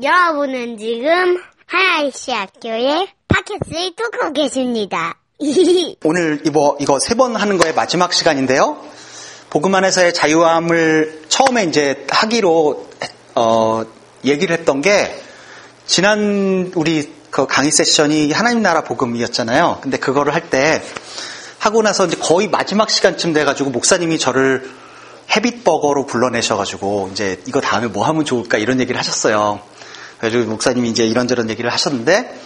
여러분은 지금 하나이시 학교의 팟캐스트를 듣고 계십니다. 오늘 이거, 이거 세 번 하는 거의 마지막 시간인데요. 복음 안에서의 자유함을 처음에 이제 하기로, 어, 얘기를 했던 게, 지난 우리 그 강의 세션이 하나님 나라 복음이었잖아요. 근데 그거를 할 때, 하고 나서 이제 거의 마지막 시간쯤 돼가지고 목사님이 저를 헤빗버거로 불러내셔가지고, 이제 이거 다음에 뭐 하면 좋을까 이런 얘기를 하셨어요. 그래가지고 목사님이 이제 이런저런 얘기를 하셨는데,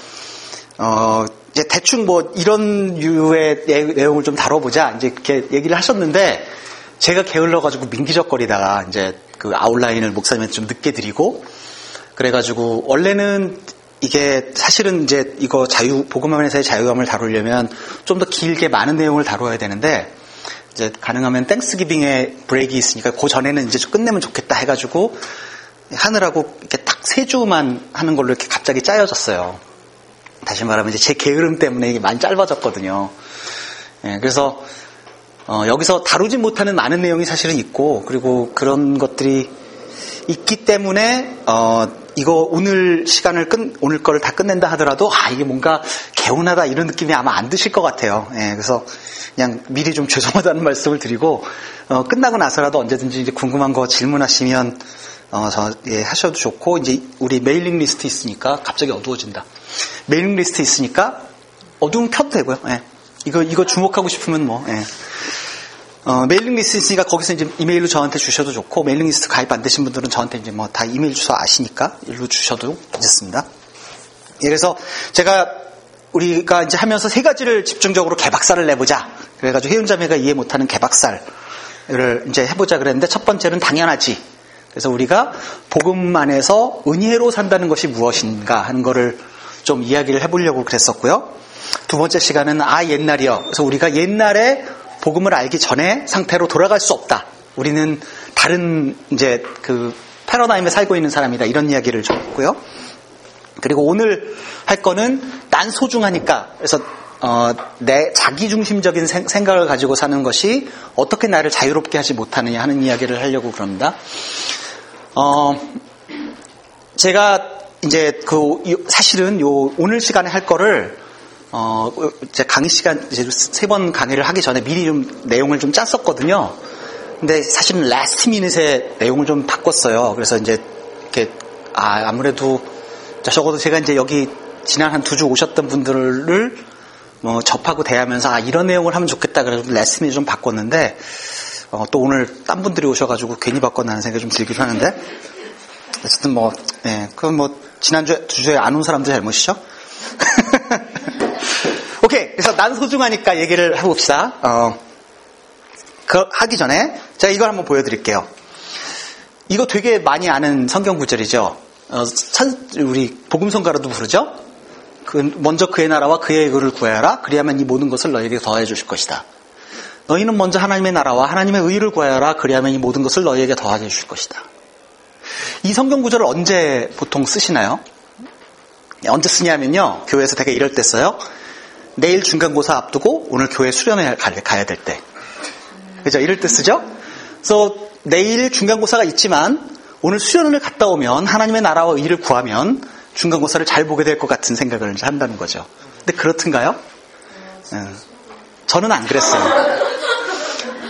어, 이제 대충 뭐 이런 류의 내용을 좀 다뤄보자. 이제 이렇게 얘기를 하셨는데 제가 게을러가지고 민기적거리다가 이제 그 아웃라인을 목사님한테 좀 늦게 드리고 그래가지고 원래는 이게 사실은 이제 이거 자유 복음화에서의 자유감을 다루려면 좀 더 길게 많은 내용을 다루어야 되는데 이제 가능하면 땡스기빙에 브레이크 있으니까 그 전에는 이제 좀 끝내면 좋겠다 해가지고 하느라고 이렇게 딱 세 주만 하는 걸로 이렇게 갑자기 짜여졌어요. 다시 말하면 이제 제 게으름 때문에 이게 많이 짧아졌거든요. 예, 그래서 어, 여기서 다루지 못하는 많은 내용이 사실은 있고 그리고 그런 것들이 있기 때문에 어, 이거 오늘 시간을 끝 오늘 거를 다 끝낸다 하더라도 아 이게 뭔가 개운하다 이런 느낌이 아마 안 드실 것 같아요. 예, 그래서 그냥 미리 좀 죄송하다는 말씀을 드리고 어, 끝나고 나서라도 언제든지 궁금한 거 질문하시면 어, 저, 예, 하셔도 좋고 이제 우리 mailing list 있으니까 갑자기 어두워진다. mailing list 있으니까 어두우면 켜도 되고요. 예. 이거 이거 주목하고 싶으면 뭐 예. 어, mailing list 있으니까 거기서 이제 이메일로 저한테 주셔도 좋고 mailing list 가입 안 되신 분들은 저한테 이제 뭐 다 이메일 주소 아시니까 일로 주셔도 괜찮습니다. 예, 그래서 제가 우리가 이제 하면서 세 가지를 집중적으로 개박살을 내보자. 그래가지고 회원자매가 이해 못하는 개박살을 이제 해보자 그랬는데 첫 번째는 당연하지. 그래서 우리가 복음 안에서 은혜로 산다는 것이 무엇인가 하는 거를 좀 이야기를 해보려고 그랬었고요. 두 번째 시간은 아 옛날이요. 그래서 우리가 옛날에 복음을 알기 전에 상태로 돌아갈 수 없다. 우리는 다른 이제 그 패러다임에 살고 있는 사람이다. 이런 이야기를 좀 했고요. 그리고 오늘 할 거는 난 소중하니까. 그래서 어, 내 자기 중심적인 생각을 가지고 사는 것이 어떻게 나를 자유롭게 하지 못하느냐 하는 이야기를 하려고 그럽니다. 어, 제가 이제 그 사실은 요 오늘 시간에 할 거를 어, 제 강의 시간 이제 세 번 강의를 하기 전에 미리 좀 내용을 좀 짰었거든요. 근데 사실은 last minute에 내용을 좀 바꿨어요. 그래서 이제 이렇게 아 아무래도 적어도 제가 이제 여기 지난 한 두 주 오셨던 분들을 뭐 접하고 대하면서 아 이런 내용을 하면 좋겠다 그래서 레슨을 좀 바꿨는데 어, 또 오늘 딴 분들이 오셔가지고 괜히 바꿨나는 생각이 좀 들긴 하는데 어쨌든 뭐, 네, 그건 뭐 지난주에 주주에 안 온 사람들 잘못이죠. 오케이, 그래서 난 소중하니까 얘기를 해봅시다. 어, 그 하기 전에 제가 이걸 한번 보여드릴게요. 이거 되게 많이 아는 성경 구절이죠. 어, 천, 우리 복음성가로도 부르죠. 그, 먼저 그의 나라와 그의 의를 구하여라. 그리하면 이 모든 것을 너에게 더해 주실 것이다. 너희는 먼저 하나님의 나라와 하나님의 의를 구하여라. 그리하면 이 모든 것을 너희에게 더하게 해줄 것이다. 이 성경 구절을 언제 보통 쓰시나요? 언제 쓰냐면요. 교회에서 되게 이럴 때 써요. 내일 중간고사 앞두고 오늘 교회 수련회 가야 될 때. 그죠? 이럴 때 쓰죠? 그래서 내일 중간고사가 있지만 오늘 수련을 갔다 오면 하나님의 나라와 의를 구하면 중간고사를 잘 보게 될 것 같은 생각을 한다는 거죠. 근데 그렇든가요? 음, 저는 안 그랬어요.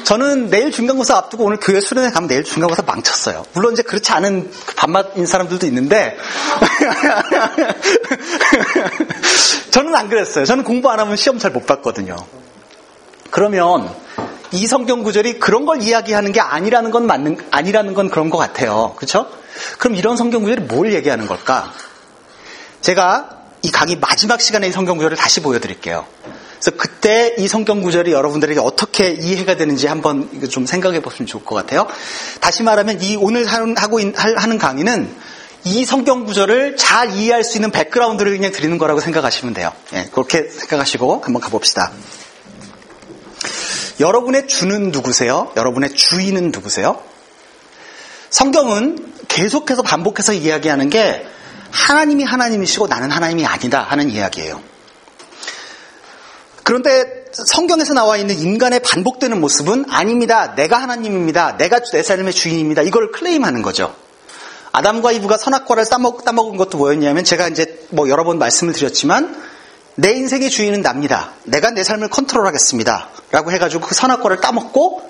저는 내일 중간고사 앞두고 오늘 교회 수련회 가면 내일 중간고사 망쳤어요. 물론 이제 그렇지 않은 반맛인 사람들도 있는데 저는 안 그랬어요. 저는 공부 안 하면 시험 잘 못 봤거든요. 그러면 이 성경 구절이 그런 걸 이야기하는 게 아니라는 건 맞는 아니라는 건 그런 것 같아요. 그렇죠? 그럼 이런 성경 구절이 뭘 얘기하는 걸까? 제가 이 강의 마지막 시간에 이 성경 구절을 다시 보여드릴게요. 그래서 그때 이 성경 구절이 여러분들에게 어떻게 이해가 되는지 한번 좀 생각해 보시면 좋을 것 같아요. 다시 말하면 이 오늘 하고 하는 강의는 이 성경 구절을 잘 이해할 수 있는 백그라운드를 그냥 드리는 거라고 생각하시면 돼요. 예, 그렇게 생각하시고 한번 가봅시다. 여러분의 주는 누구세요? 여러분의 주인은 누구세요? 성경은 계속해서 반복해서 이야기하는 게 하나님이 하나님이시고 나는 하나님이 아니다 하는 이야기예요. 그런데 성경에서 나와 있는 인간의 반복되는 모습은 아닙니다. 내가 하나님입니다. 내가 내 삶의 주인입니다. 이걸 클레임하는 거죠. 아담과 이브가 선악과를 따먹, 따먹은 것도 뭐였냐면 제가 이제 뭐 여러 번 말씀을 드렸지만 내 인생의 주인은 납니다. 내가 내 삶을 컨트롤하겠습니다. 라고 해가지고 그 선악과를 따먹고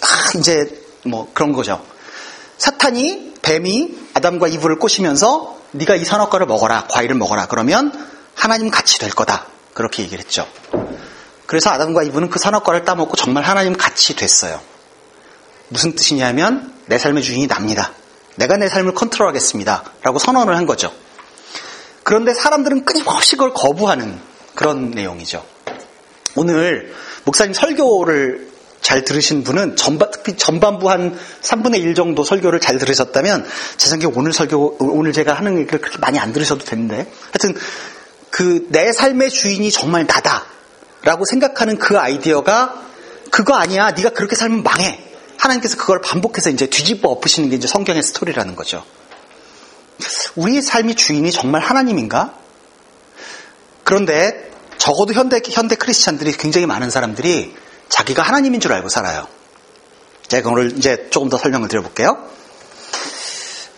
아, 이제 뭐 그런 거죠. 사탄이 뱀이 아담과 이브를 꼬시면서 네가 이 선악과를 먹어라 과일을 먹어라 그러면 하나님 같이 될 거다 그렇게 얘기를 했죠. 그래서 아담과 이브는 그 선악과를 따먹고 정말 하나님 같이 됐어요. 무슨 뜻이냐면 내 삶의 주인이 납니다. 내가 내 삶을 컨트롤하겠습니다. 라고 선언을 한 거죠. 그런데 사람들은 끊임없이 그걸 거부하는 그런 내용이죠. 오늘 목사님 설교를 잘 들으신 분은 전반, 특히 전반부 한 3분의 1 정도 설교를 잘 들으셨다면 제 생각에 오늘 설교, 오늘 제가 하는 얘기를 그렇게 많이 안 들으셔도 되는데 하여튼 그 내 삶의 주인이 정말 나다 라고 생각하는 그 아이디어가 그거 아니야. 네가 그렇게 살면 망해. 하나님께서 그걸 반복해서 이제 뒤집어 엎으시는 게 이제 성경의 스토리라는 거죠. 우리의 삶이 주인이 정말 하나님인가? 그런데 적어도 현대, 현대 크리스찬들이 굉장히 많은 사람들이 자기가 하나님인 줄 알고 살아요. 제가 오늘 이제 조금 더 설명을 드려볼게요.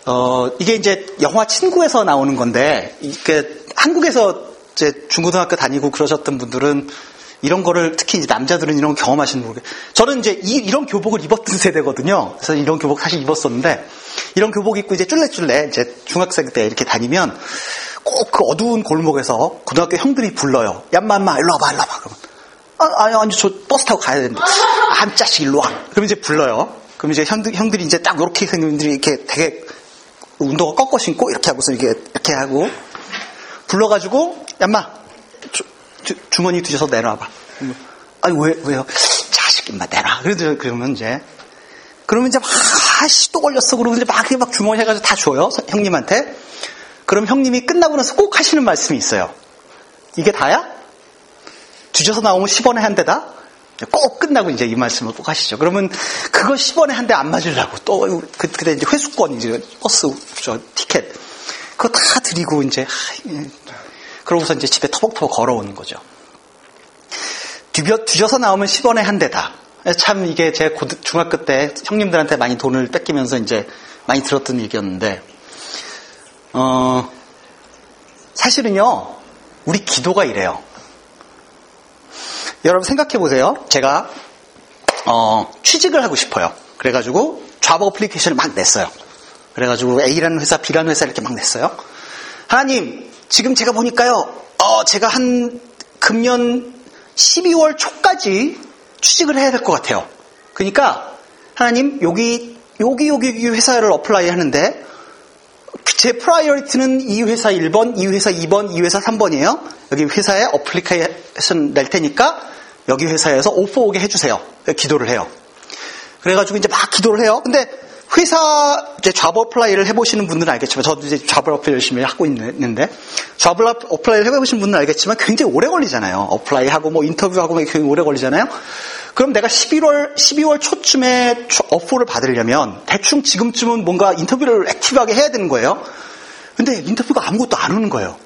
어, 이게 이제 영화 친구에서 나오는 건데, 이게 한국에서 이제 중고등학교 다니고 그러셨던 분들은 이런 거를 특히 남자들은 이런 거 경험하시는 분들 저는 이제 이, 런 교복을 입었던 세대거든요. 그래서 이런 교복 사실 입었었는데 이런 교복 입고 이제 쫄래쫄래 이제 중학생 때 이렇게 다니면 꼭 그 어두운 골목에서 고등학교 형들이 불러요. 얌마마 일로 와봐 일로 와봐 그러면 아, 아니 아니 저 버스 타고 가야 되는데 한 짜씩 일로 와. 그럼 이제 불러요. 그럼 이제 형들, 형들이 이제 딱 이렇게 생긴 분들이 이렇게 되게 운동화 꺾어 신고 이렇게 하고서 이렇게 이렇게 하고 불러가지고 얌마 주, 머니 뒤져서 내놔봐. 아니, 왜, 왜요? 자식, 임마, 내놔. 그래도, 그러면 이제, 그러면 이제 막, 아씨, 또 걸렸어. 그러고 이제 막, 막 주머니 해가지고 다 줘요. 형님한테. 그럼 형님이 끝나고 나서 꼭 하시는 말씀이 있어요. 이게 다야? 뒤져서 나오면 10원에 한 대다? 꼭 끝나고 이제 이 말씀을 꼭 하시죠. 그러면 그거 10원에 한 대 안 맞으려고 또, 그, 그때 이제 회수권, 이제 버스, 저, 티켓. 그거 다 드리고 이제, 그러고서 이제 집에 터벅터벅 걸어오는 거죠. 뒤벼, 뒤져서 나오면 10원에 한 대다. 참 이게 제 고등, 중학교 때 형님들한테 많이 돈을 뺏기면서 이제 많이 들었던 얘기였는데, 어, 사실은요, 우리 기도가 이래요. 여러분 생각해 보세요. 제가, 어, 취직을 하고 싶어요. 그래가지고 좌버 어플리케이션을 막 냈어요. 그래가지고 A라는 회사, B라는 회사 이렇게 막 냈어요. 하나님, 지금 제가 보니까요, 어, 제가 한 금년 12월 초까지 취직을 해야 될 것 같아요. 그러니까 하나님 여기 여기 여기 이 회사를 apply 하는데 제 priority는 이 회사 1번, 이 회사 2번, 이 회사 3번이에요. 여기 회사에 어플리케이션 낼 테니까 여기 회사에서 offer 오게 해주세요. 기도를 해요. 그래가지고 이제 막 기도를 해요. 근데 회사 이제 job apply를 해보시는 분들은 알겠지만 저도 이제 job apply 열심히 하고 있는데 job apply를 해보신 분들은 알겠지만 굉장히 오래 걸리잖아요. apply 하고 뭐 인터뷰하고 뭐 굉장히 오래 걸리잖아요. 그럼 내가 11월 12월 초쯤에 offer를 받으려면 대충 지금쯤은 뭔가 인터뷰를 active하게 해야 되는 거예요. 근데 인터뷰가 아무것도 안 오는 거예요.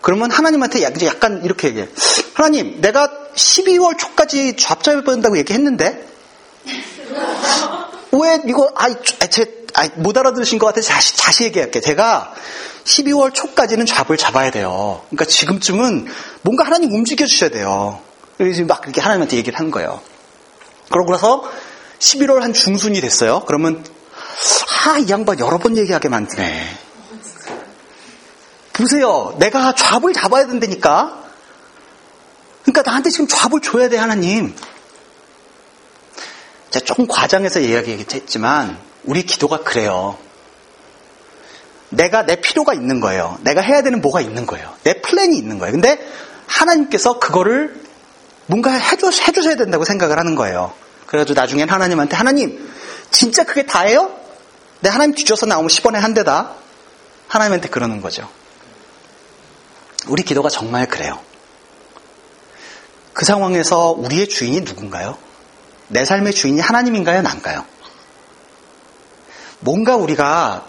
그러면 하나님한테 약간 이렇게 얘기해. 하나님, 내가 12월 초까지 잡잡해 본다고 얘기했는데 왜 이거 아이 제 아이, 못 알아들으신 것 같아서 다시 다시 얘기할게. 제가 12월 초까지는 잡을 잡아야 돼요. 그러니까 지금쯤은 뭔가 하나님 움직여 주셔야 돼요. 그래서 막 그렇게 하나님한테 얘기를 한 거예요. 그러고 나서 11월 한 중순이 됐어요. 그러면 아, 이 양반 여러 번 얘기하게 만드네. 보세요. 내가 잡을 잡아야 된다니까. 그러니까 나한테 지금 잡을 줘야 돼, 하나님. 제가 조금 과장해서 이야기했지만 우리 기도가 그래요. 내가 내 필요가 있는 거예요. 내가 해야 되는 뭐가 있는 거예요. 내 플랜이 있는 거예요. 근데 하나님께서 그거를 뭔가 해줘, 해주셔야 된다고 생각을 하는 거예요. 그래가지고 나중엔 하나님한테 하나님 진짜 그게 다예요? 내 하나님 뒤져서 나오면 10원에 한 대다. 하나님한테 그러는 거죠. 우리 기도가 정말 그래요. 그 상황에서 우리의 주인이 누군가요? 내 삶의 주인이 하나님인가요? 난가요? 뭔가 우리가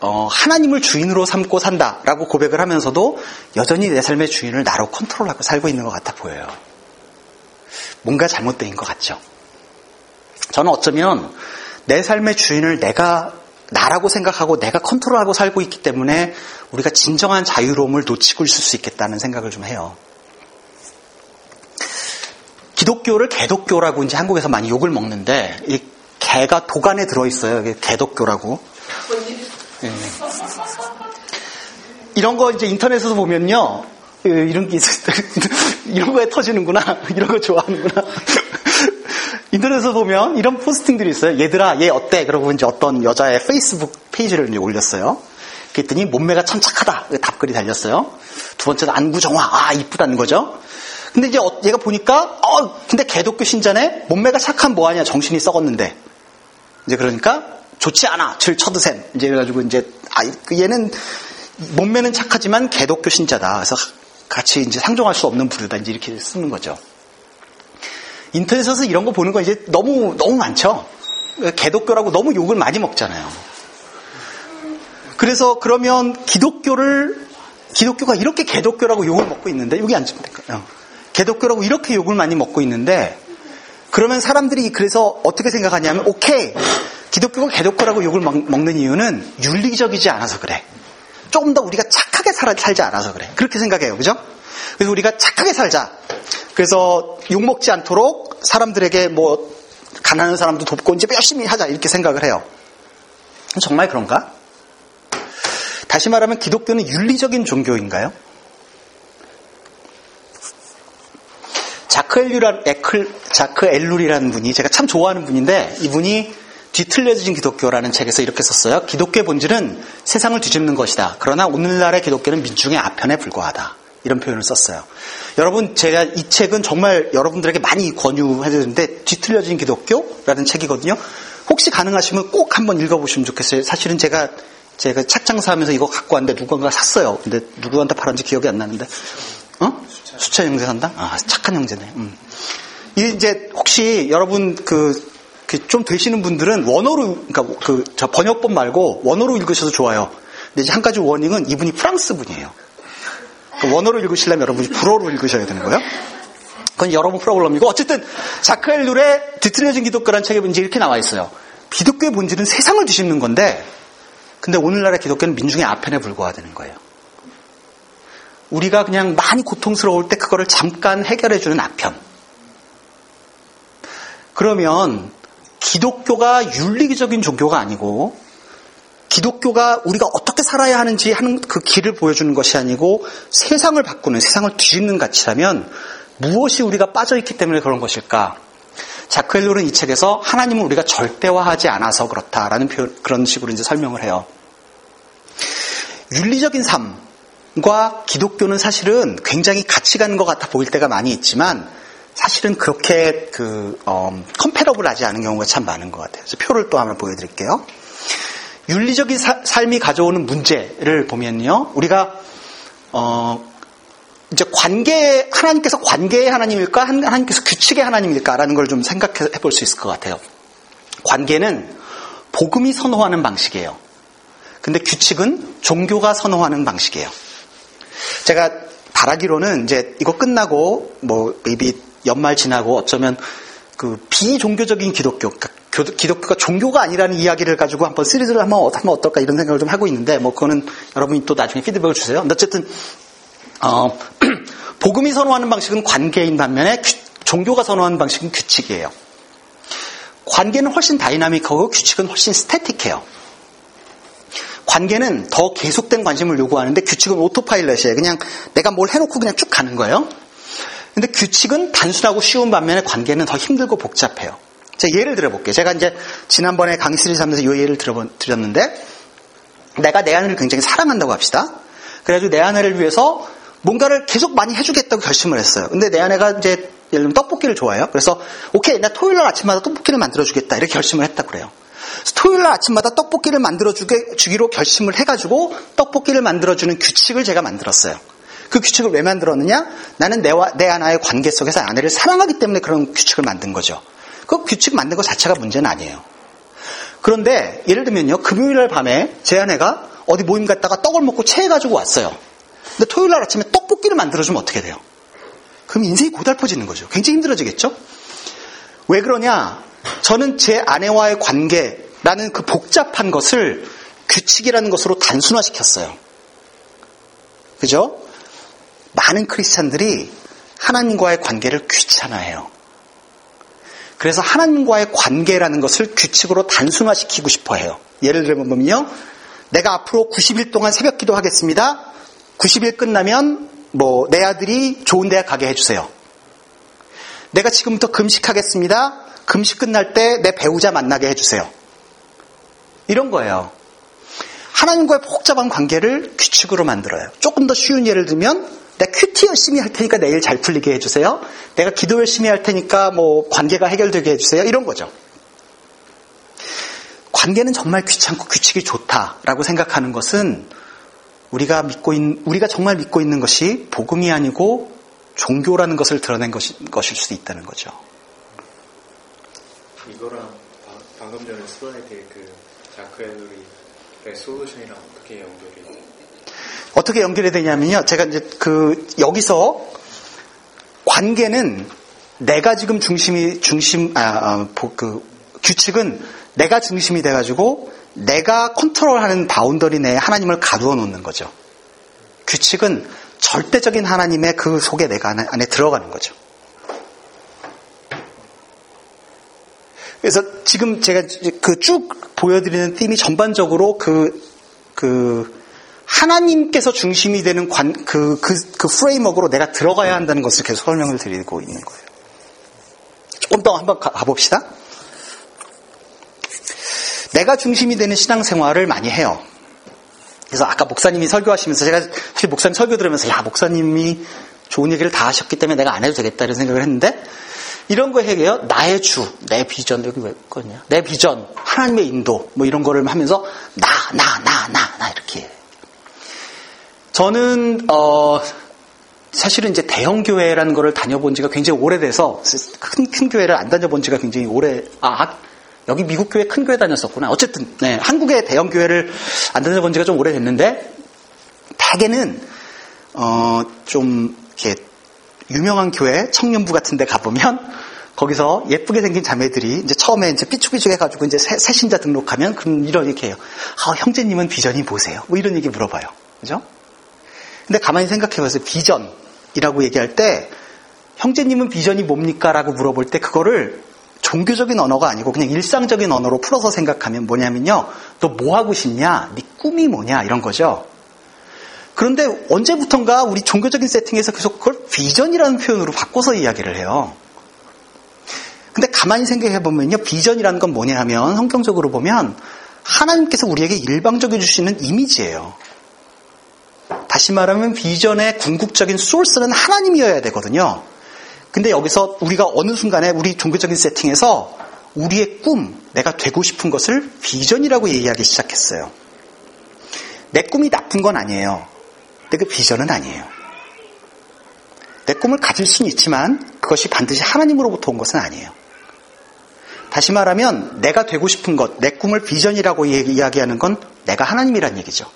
어, 하나님을 주인으로 삼고 산다라고 고백을 하면서도 여전히 내 삶의 주인을 나로 컨트롤하고 살고 있는 것 같아 보여요. 뭔가 잘못된 것 같죠. 저는 어쩌면 내 삶의 주인을 내가 나라고 생각하고 내가 컨트롤하고 살고 있기 때문에 우리가 진정한 자유로움을 놓치고 있을 수 있겠다는 생각을 좀 해요. 기독교를 개독교라고 이제 한국에서 많이 욕을 먹는데 이 개가 도간에 들어있어요. 이게 개독교라고. 네. 이런 거 이제 인터넷에서 보면요. 이런 게 이런 거에 터지는구나. 이런 거 좋아하는구나. 인터넷에서 보면 이런 포스팅들이 있어요. 얘들아, 얘 어때? 그러고 이제 어떤 여자의 페이스북 페이지를 이제 올렸어요. 그랬더니 몸매가 참 착하다. 답글이 달렸어요. 두 번째는 안구 정화. 아, 이쁘다는 거죠. 근데 이제 어, 얘가 보니까, 어, 근데 개독교 신자네? 몸매가 착한 뭐하냐? 정신이 썩었는데. 이제 그러니까, 좋지 않아. 질 쳐드셈. 이제 그래가지고 이제, 아, 그 얘는 몸매는 착하지만 개독교 신자다. 그래서 같이 이제 상종할 수 없는 부류다. 이제 이렇게 쓰는 거죠. 인터넷에서 이런 거 보는 거 이제 너무, 너무 많죠? 개독교라고 너무 욕을 많이 먹잖아요. 그래서 그러면 기독교를, 기독교가 이렇게 개독교라고 욕을 먹고 있는데, 여기 앉으면 될까요? 개독교라고 이렇게 욕을 많이 먹고 있는데, 그러면 사람들이 그래서 어떻게 생각하냐면, 오케이. 기독교가 개독교라고 욕을 먹는 이유는 윤리적이지 않아서 그래. 조금 더 우리가 착하게 살지 않아서 그래. 그렇게 생각해요. 그죠? 그래서 우리가 착하게 살자. 그래서 욕먹지 않도록 사람들에게 뭐 가난한 사람도 돕고 이제 열심히 하자 이렇게 생각을 해요. 정말 그런가? 다시 말하면 기독교는 윤리적인 종교인가요? 자크 엘루라, 에클, 자크 엘룰이라는 분이 제가 참 좋아하는 분인데 이분이 뒤틀려진 기독교라는 책에서 이렇게 썼어요. 기독교의 본질은 세상을 뒤집는 것이다. 그러나 오늘날의 기독교는 민중의 아편에 불과하다. 이런 표현을 썼어요. 여러분, 제가 이 책은 정말 여러분들에게 많이 권유해드리는데 뒤틀려진 기독교라는 책이거든요. 혹시 가능하시면 꼭 한번 읽어보시면 좋겠어요. 사실은 제가 제가 책장사하면서 이거 갖고 왔는데 누군가 샀어요. 근데 누구한테 팔았는지 기억이 안 나는데, 어? 수차 형제 산다? 아, 착한 형제네. 음. 이제 혹시 여러분 그, 그좀 되시는 분들은 원어로, 그러니까 그 저 번역본 말고 원어로 읽으셔도 좋아요. 근데 이제 한 가지 워닝은 이분이 프랑스 분이에요. 그 원어로 읽으시려면 여러분이 불어로 읽으셔야 되는 거예요. 그건 여러분 프로그램이고 어쨌든 자크엘 룰의 뒤틀려진 기독교라는 책에 이제 이렇게 나와 있어요. 기독교의 본질은 세상을 뒤집는 건데 근데 오늘날의 기독교는 민중의 아편에 불과하다는 거예요. 우리가 그냥 많이 고통스러울 때 그거를 잠깐 해결해 주는 아편. 그러면 기독교가 윤리적인 종교가 아니고 기독교가 우리가 어떻게 살아야 하는지 하는 그 길을 보여주는 것이 아니고 세상을 바꾸는 세상을 뒤집는 가치라면 무엇이 우리가 빠져 있기 때문에 그런 것일까? 자크엘로는 이 책에서 하나님은 우리가 절대화하지 않아서 그렇다라는 표현, 그런 식으로 이제 설명을 해요. 윤리적인 삶 과 기독교는 사실은 굉장히 같이 가는 것 같아 보일 때가 많이 있지만 사실은 그렇게 그 어, 컴패러블하지 않은 경우가 참 많은 것 같아요. 그래서 표를 또 한번 보여드릴게요. 윤리적인 사, 삶이 가져오는 문제를 보면요, 우리가 어, 이제 관계 하나님께서 관계의 하나님일까 하나님께서 규칙의 하나님일까라는 걸 좀 생각해 볼 수 있을 것 같아요. 관계는 복음이 선호하는 방식이에요. 근데 규칙은 종교가 선호하는 방식이에요. 제가 바라기로는 이제 이거 끝나고 뭐 maybe 연말 지나고 어쩌면 그 비종교적인 기독교, 그러니까 기독교가 종교가 아니라는 이야기를 가지고 한번 시리즈를 한번 하면 어떨까 이런 생각을 좀 하고 있는데 뭐 그거는 여러분이 또 나중에 피드백을 주세요. 근데 어쨌든 어, 복음이 선호하는 방식은 관계인 반면에 종교가 선호하는 방식은 규칙이에요. 관계는 훨씬 dynamic하고 규칙은 훨씬 static해요. 관계는 더 계속된 관심을 요구하는데 규칙은 autopilot이에요. 그냥 내가 뭘 해놓고 그냥 쭉 가는 거예요. 근데 규칙은 단순하고 쉬운 반면에 관계는 더 힘들고 복잡해요. 제가 예를 들어볼게요. 제가 이제 지난번에 강의 시리즈 하면서 이 예를 들어드렸는데 내가 내 아내를 굉장히 사랑한다고 합시다. 그래가지고 내 아내를 위해서 뭔가를 계속 많이 해주겠다고 결심을 했어요. 근데 내 아내가 이제 예를 들면 떡볶이를 좋아해요. 그래서 오케이 나 토요일 날 아침마다 떡볶이를 만들어주겠다 이렇게 결심을 했다 그래요. 토요일 날 아침마다 떡볶이를 만들어주게 주기로 결심을 해가지고 떡볶이를 만들어주는 규칙을 제가 만들었어요. 그 규칙을 왜 만들었느냐? 나는 내와 내 아내의 관계 속에서 아내를 사랑하기 때문에 그런 규칙을 만든 거죠. 그 규칙 만든 것 자체가 문제는 아니에요. 그런데 예를 들면요. 금요일 날 밤에 제 아내가 어디 모임 갔다가 떡을 먹고 체해가지고 왔어요. 근데 토요일 날 아침에 떡볶이를 만들어주면 어떻게 돼요? 그럼 인생이 고달퍼지는 거죠. 굉장히 힘들어지겠죠? 왜 그러냐? 저는 제 아내와의 관계, 라는 그 복잡한 것을 규칙이라는 것으로 단순화시켰어요. 그죠? 많은 크리스찬들이 하나님과의 관계를 귀찮아해요. 그래서 하나님과의 관계라는 것을 규칙으로 단순화시키고 싶어 해요. 예를 들면요. 내가 앞으로 90일 동안 새벽 기도 하겠습니다. 90일 끝나면 뭐 내 아들이 좋은 대학 가게 해주세요. 내가 지금부터 금식하겠습니다. 금식 끝날 때 내 배우자 만나게 해주세요. 이런 거예요. 하나님과의 복잡한 관계를 규칙으로 만들어요. 조금 더 쉬운 예를 들면 내가 큐티 열심히 할 테니까 내일 잘 풀리게 해주세요. 내가 기도 열심히 할 테니까 뭐 관계가 해결되게 해주세요. 이런 거죠. 관계는 정말 귀찮고 규칙이 좋다라고 생각하는 것은 우리가 믿고 있는, 우리가 정말 믿고 있는 것이 복음이 아니고 종교라는 것을 드러낸 것이, 것일 수 있다는 거죠. 이거랑 방금 전에 슬라이드의 그 자크 엘륄의 solution이랑 어떻게 연결이 어떻게 연결이 되냐면요. 제가 이제 그 여기서 관계는 내가 지금 중심이 중심 아, 아그 규칙은 내가 중심이 돼가지고 내가 컨트롤하는 boundary 내에 하나님을 가두어 놓는 거죠. 규칙은 절대적인 하나님의 그 속에 내가 안에 들어가는 거죠. 그래서 지금 제가 그 쭉 보여드리는 theme이 전반적으로 그, 그, 하나님께서 중심이 되는 관, 그, 그, 그 framework로 내가 들어가야 한다는 것을 계속 설명을 드리고 있는 거예요. 조금 더 한번 가, 가봅시다. 내가 중심이 되는 신앙생활을 많이 해요. 그래서 아까 목사님이 설교하시면서 제가 사실 목사님 설교 들으면서 야, 목사님이 좋은 얘기를 다 하셨기 때문에 내가 안 해도 되겠다 이런 생각을 했는데 이런 거 해요. 나의 주, 내 비전, 여기 왜 있거든요. 내 비전, 하나님의 인도, 뭐 이런 거를 하면서 나, 나, 나, 나, 나 이렇게 저는 어 사실은 이제 대형 교회라는 거를 다녀본 지가 굉장히 오래돼서 큰, 큰 교회를 안 다녀본 지가 굉장히 오래 아 여기 미국 교회 큰 교회 다녔었구나. 어쨌든 네, 한국의 대형 교회를 안 다녀본 지가 좀 오래됐는데 대개는 어 좀 이렇게 유명한 교회 청년부 같은 데 가보면 거기서 예쁘게 생긴 자매들이 이제 처음에 이제 삐죽삐죽 해가지고 이제 새, 신자 등록하면 그럼 이런 이렇게 해요. 아, 형제님은 비전이 보세요. 뭐 이런 얘기 물어봐요. 그죠? 근데 가만히 생각해 보세요. 비전이라고 얘기할 때 형제님은 비전이 뭡니까? 라고 물어볼 때 그거를 종교적인 언어가 아니고 그냥 일상적인 언어로 풀어서 생각하면 뭐냐면요. 너 뭐 하고 싶냐? 네 꿈이 뭐냐? 이런 거죠. 그런데 언제부턴가 우리 종교적인 세팅에서 계속 그걸 비전이라는 표현으로 바꿔서 이야기를 해요. 근데 가만히 생각해 보면요. 비전이라는 건 뭐냐 하면 성경적으로 보면 하나님께서 우리에게 일방적으로 주시는 이미지예요. 다시 말하면 비전의 궁극적인 소스는 하나님이어야 되거든요. 근데 여기서 우리가 어느 순간에 우리 종교적인 세팅에서 우리의 꿈, 내가 되고 싶은 것을 비전이라고 얘기하기 시작했어요. 내 꿈이 나쁜 건 아니에요. 근데 그 비전은 아니에요. 내 꿈을 가질 수는 있지만 그것이 반드시 하나님으로부터 온 것은 아니에요. 다시 말하면 내가 되고 싶은 것, 내 꿈을 비전이라고 이야기하는 건 내가 하나님이란 얘기죠.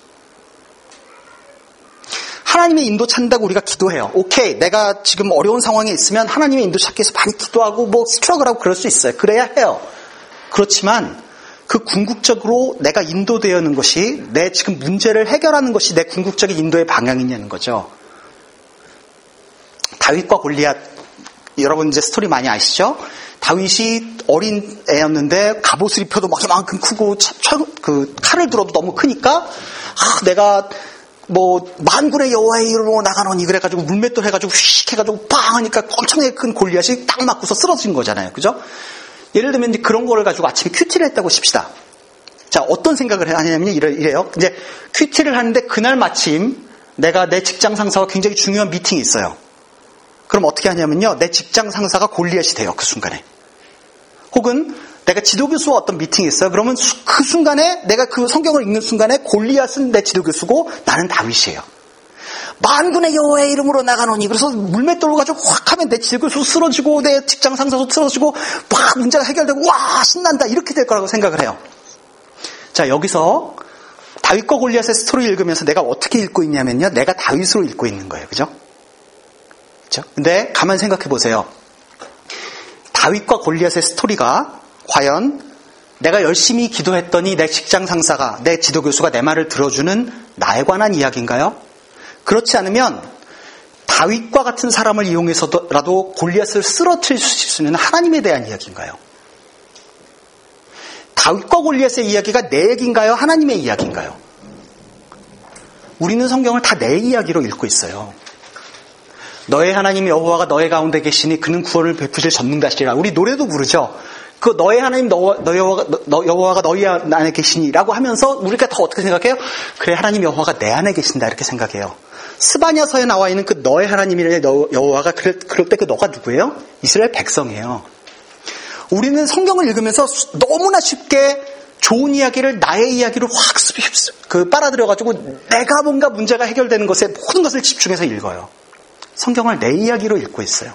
하나님의 인도 찾는다고 우리가 기도해요. 오케이, 내가 지금 어려운 상황에 있으면 하나님의 인도 찾기 위해서 많이 기도하고 뭐 스트러글하고 그럴 수 있어요. 그래야 해요. 그렇지만 그 궁극적으로 내가 인도되어는 것이 내 지금 문제를 해결하는 것이 내 궁극적인 인도의 방향이냐는 거죠. 다윗과 골리앗 여러분 이제 스토리 많이 아시죠? 다윗이 어린 애였는데 갑옷을 입혀도 막 이만큼 크고 차, 차, 그 칼을 들어도 너무 크니까 아, 내가 뭐 만군의 여호와의 이름으로 나가노니 그래가지고 물맷돌 해가지고 휙 해가지고 빵 하니까 엄청나게 큰 골리앗이 딱 맞고서 쓰러진 거잖아요. 그죠? 예를 들면 그런 거를 가지고 아침에 큐티를 했다고 칩시다. 자 어떤 생각을 하냐면 이래요. 이제 큐티를 하는데 그날 마침 내가 내 직장 상사와 굉장히 중요한 미팅이 있어요. 그럼 어떻게 하냐면요. 내 직장 상사가 골리앗이 돼요. 그 순간에. 혹은 내가 지도교수와 어떤 미팅이 있어요. 그러면 그 순간에 내가 그 성경을 읽는 순간에 골리앗은 내 지도교수고 나는 다윗이에요. 만군의 여호와의 이름으로 나가노니 그래서 물맷돌로 가지고 확 하면 내 지도교수 쓰러지고 내 직장 상사도 쓰러지고 막 문제가 해결되고 와 신난다 이렇게 될 거라고 생각을 해요. 자 여기서 다윗과 골리앗의 스토리 읽으면서 내가 어떻게 읽고 있냐면요. 내가 다윗으로 읽고 있는 거예요. 그죠? 그죠? 근데 가만 생각해 보세요. 다윗과 골리앗의 스토리가 과연 내가 열심히 기도했더니 내 직장 상사가, 내 지도 교수가 내 말을 들어주는 나에 관한 이야기인가요? 그렇지 않으면 다윗과 같은 사람을 이용해서라도 골리앗을 쓰러뜨릴 수 있는 하나님에 대한 이야기인가요? 다윗과 골리앗의 이야기가 내 얘기인가요? 하나님의 이야기인가요? 우리는 성경을 다 내 이야기로 읽고 있어요. 너의 하나님 여호와가 너의 가운데 계시니 그는 구원을 베푸실 전능다시리라. 우리 노래도 부르죠. 그 너의 하나님 너, 너 여호와가 너, 여호와가 너희 안에 계시니라고 하면서 우리가 더 어떻게 생각해요? 그래 하나님 여호와가 내 안에 계신다 이렇게 생각해요. 스바냐서에 나와 있는 그 너의 하나님이래 여호와가 그럴, 그럴 때 그 너가 누구예요? 이스라엘 백성이에요. 우리는 성경을 읽으면서 너무나 쉽게 좋은 이야기를 나의 이야기로 확 그 빨아들여가지고 내가 뭔가 문제가 해결되는 것에 모든 것을 집중해서 읽어요. 성경을 내 이야기로 읽고 있어요.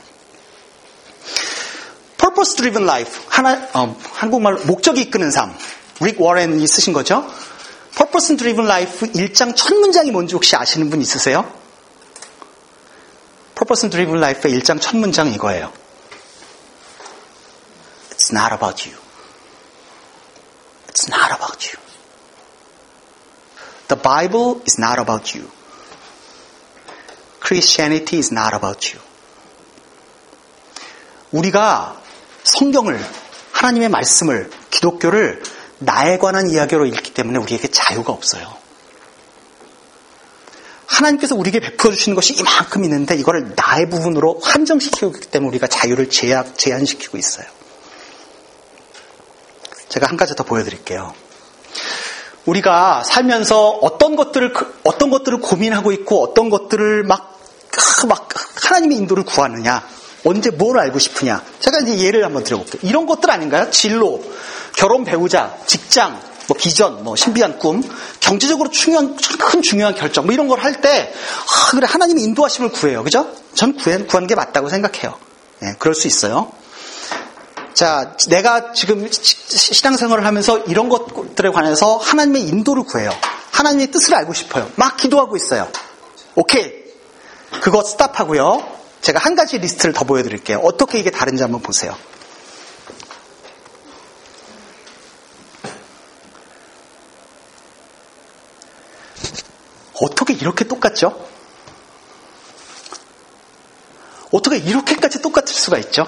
Purpose Driven Life 하나 어, 한국말로 목적이 이끄는 삶. 릭 워렌이 쓰신 거죠. Purpose Driven Life 1장 첫 문장이 뭔지 혹시 아시는 분 있으세요? Purpose Driven Life의 1장 첫 문장 이거예요. It's not about you. It's not about you. The Bible is not about you. Christianity is not about you. 우리가 성경을, 하나님의 말씀을, 기독교를 나에 관한 이야기로 읽기 때문에 우리에게 자유가 없어요. 하나님께서 우리에게 베풀어 주시는 것이 이만큼 있는데 이거를 나의 부분으로 한정시키고 있기 때문에 우리가 자유를 제약, 제한시키고 있어요. 제가 한 가지 더 보여드릴게요. 우리가 살면서 어떤 것들을 어떤 것들을 고민하고 있고 어떤 것들을 막, 막 하나님의 인도를 구하느냐 언제 뭘 알고 싶으냐 제가 이제 예를 한번 드려볼게요. 이런 것들 아닌가요? 진로, 결혼 배우자, 직장, 뭐 비전, 뭐 신비한 꿈, 경제적으로 중요한 큰 중요한 결정 뭐 이런 걸 할 때 아, 그래 하나님의 인도하심을 구해요, 그죠? 전 구한, 구하는 게 맞다고 생각해요. 예, 그럴 수 있어요. 자, 내가 지금 신앙생활을 하면서 이런 것들에 관해서 하나님의 인도를 구해요. 하나님의 뜻을 알고 싶어요. 막 기도하고 있어요. 오케이. 그거 스탑하고요. 제가 한 가지 리스트를 더 보여드릴게요. 어떻게 이게 다른지 한번 보세요. 어떻게 이렇게 똑같죠? 어떻게 이렇게까지 똑같을 수가 있죠?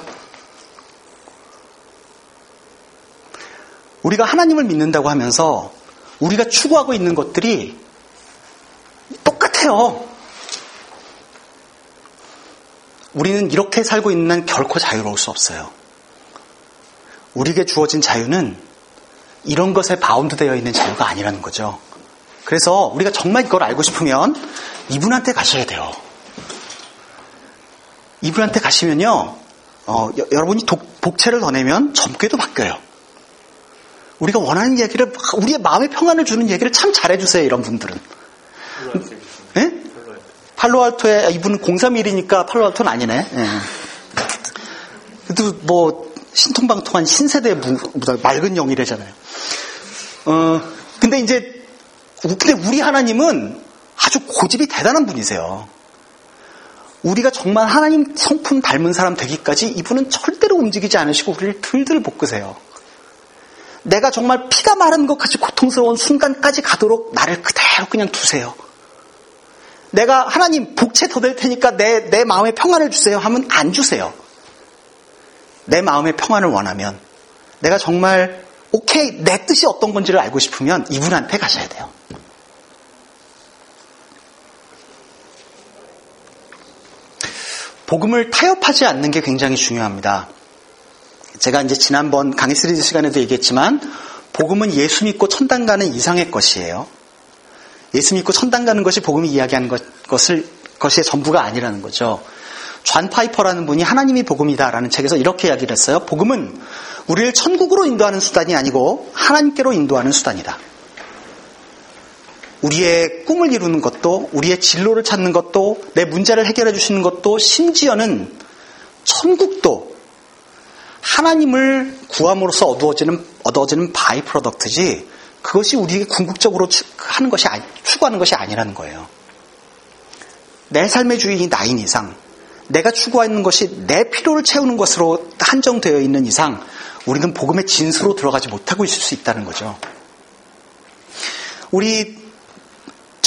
우리가 하나님을 믿는다고 하면서 우리가 추구하고 있는 것들이 똑같아요. 우리는 이렇게 살고 있는 결코 자유로울 수 없어요. 우리에게 주어진 자유는 이런 것에 바운드되어 있는 자유가 아니라는 거죠. 그래서 우리가 정말 이걸 알고 싶으면 이분한테 가셔야 돼요. 이분한테 가시면요, 어, 여, 러분이 복채를 더 내면 점괘도 바뀌어요. 우리가 원하는 얘기를 우리의 마음의 평안을 주는 얘기를 참 잘해주세요 이런 분들은. 네? 팔로알토에 이분은 031이니까 팔로알토는 아니네. 네. 그래도 뭐 신통방통한 신세대 무, 맑은 영이래잖아요. 어 근데 이제 근데 우리 하나님은 아주 고집이 대단한 분이세요. 우리가 정말 하나님 성품 닮은 사람 되기까지 이분은 절대로 움직이지 않으시고 우리를 들들 볶으세요. 내가 정말 피가 마른 것 같이 고통스러운 순간까지 가도록 나를 그대로 그냥 두세요. 내가 하나님 복채 더 될 테니까 내, 내 마음의 평안을 주세요 하면 안 주세요. 내 마음의 평안을 원하면 내가 정말 오케이 내 뜻이 어떤 건지를 알고 싶으면 이분한테 가셔야 돼요. 복음을 타협하지 않는 게 굉장히 중요합니다. 제가 이제 지난번 강의 시리즈 시간에도 얘기했지만 복음은 예수 믿고 천당 가는 이상의 것이에요. 예수 믿고 천당 가는 것이 복음이 이야기하는 것, 것을 것의 전부가 아니라는 거죠. 존 파이퍼라는 분이 하나님이 복음이다라는 책에서 이렇게 이야기를 했어요. 복음은 우리를 천국으로 인도하는 수단이 아니고 하나님께로 인도하는 수단이다. 우리의 꿈을 이루는 것도, 우리의 진로를 찾는 것도, 내 문제를 해결해 주시는 것도, 심지어는 천국도 하나님을 구함으로써 얻어지는, 얻어지는 by-product지 그것이 우리에게 궁극적으로 하는 것이 추구하는 것이 아니라는 거예요. 내 삶의 주인이 나인 이상, 내가 추구하는 것이 내 필요를 채우는 것으로 한정되어 있는 이상, 우리는 복음의 진수로 들어가지 못하고 있을 수 있다는 거죠. 우리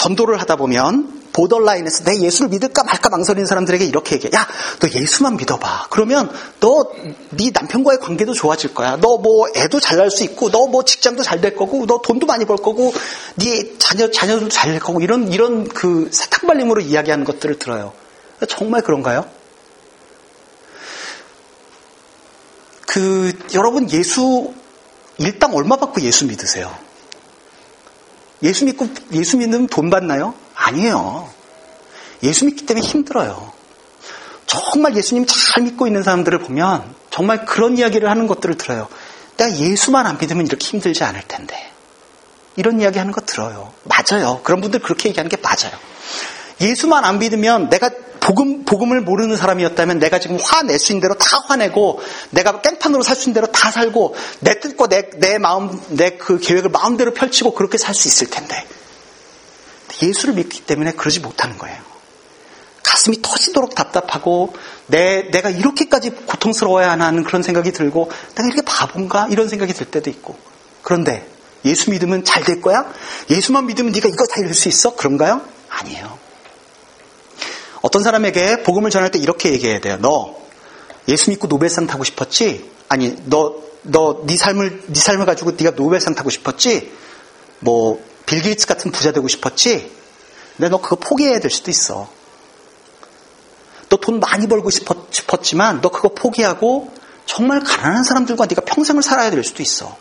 전도를 하다 보면 보더라인에서 내 예수를 믿을까 말까 망설이는 사람들에게 이렇게 얘기해. 야, 너 예수만 믿어봐. 그러면 너 네 남편과의 관계도 좋아질 거야. 너 뭐 애도 잘 날 수 있고, 너 뭐 직장도 잘 될 거고, 너 돈도 많이 벌 거고, 네 자녀 자녀들도 잘 될 거고 이런 이런 그 사탕 발림으로 이야기하는 것들을 들어요. 정말 그런가요? 그 여러분 예수 일당 얼마 받고 예수 믿으세요? 예수 믿고 예수 믿으면 돈 받나요? 아니에요. 예수 믿기 때문에 힘들어요. 정말 예수님 잘 믿고 있는 사람들을 보면 정말 그런 이야기를 하는 것들을 들어요. 내가 예수만 안 믿으면 이렇게 힘들지 않을 텐데. 이런 이야기 하는 거 들어요. 맞아요. 그런 분들 그렇게 얘기하는 게 맞아요. 예수만 안 믿으면 내가 복음, 복음을 모르는 사람이었다면 내가 지금 화낼 수 있는 대로 다 화내고 내가 깽판으로 살 수 있는 대로 다 살고 내 뜻과 내, 내 마음, 내 그 계획을 마음대로 펼치고 그렇게 살 수 있을 텐데 예수를 믿기 때문에 그러지 못하는 거예요. 가슴이 터지도록 답답하고 내, 내가 이렇게까지 고통스러워야 하는 그런 생각이 들고 내가 이렇게 바본가? 이런 생각이 들 때도 있고 그런데 예수 믿으면 잘 될 거야? 예수만 믿으면 네가 이거 다 이룰 수 있어? 그런가요? 아니에요. 어떤 사람에게 복음을 전할 때 이렇게 얘기해야 돼요. 너 예수 믿고 노벨상 타고 싶었지? 아니 너 너 네 삶을 네 삶을 가지고 네가 노벨상 타고 싶었지? 뭐 빌 게이츠 같은 부자 되고 싶었지? 근데 너 그거 포기해야 될 수도 있어. 너 돈 많이 벌고 싶었, 싶었지만 너 그거 포기하고 정말 가난한 사람들과 네가 평생을 살아야 될 수도 있어.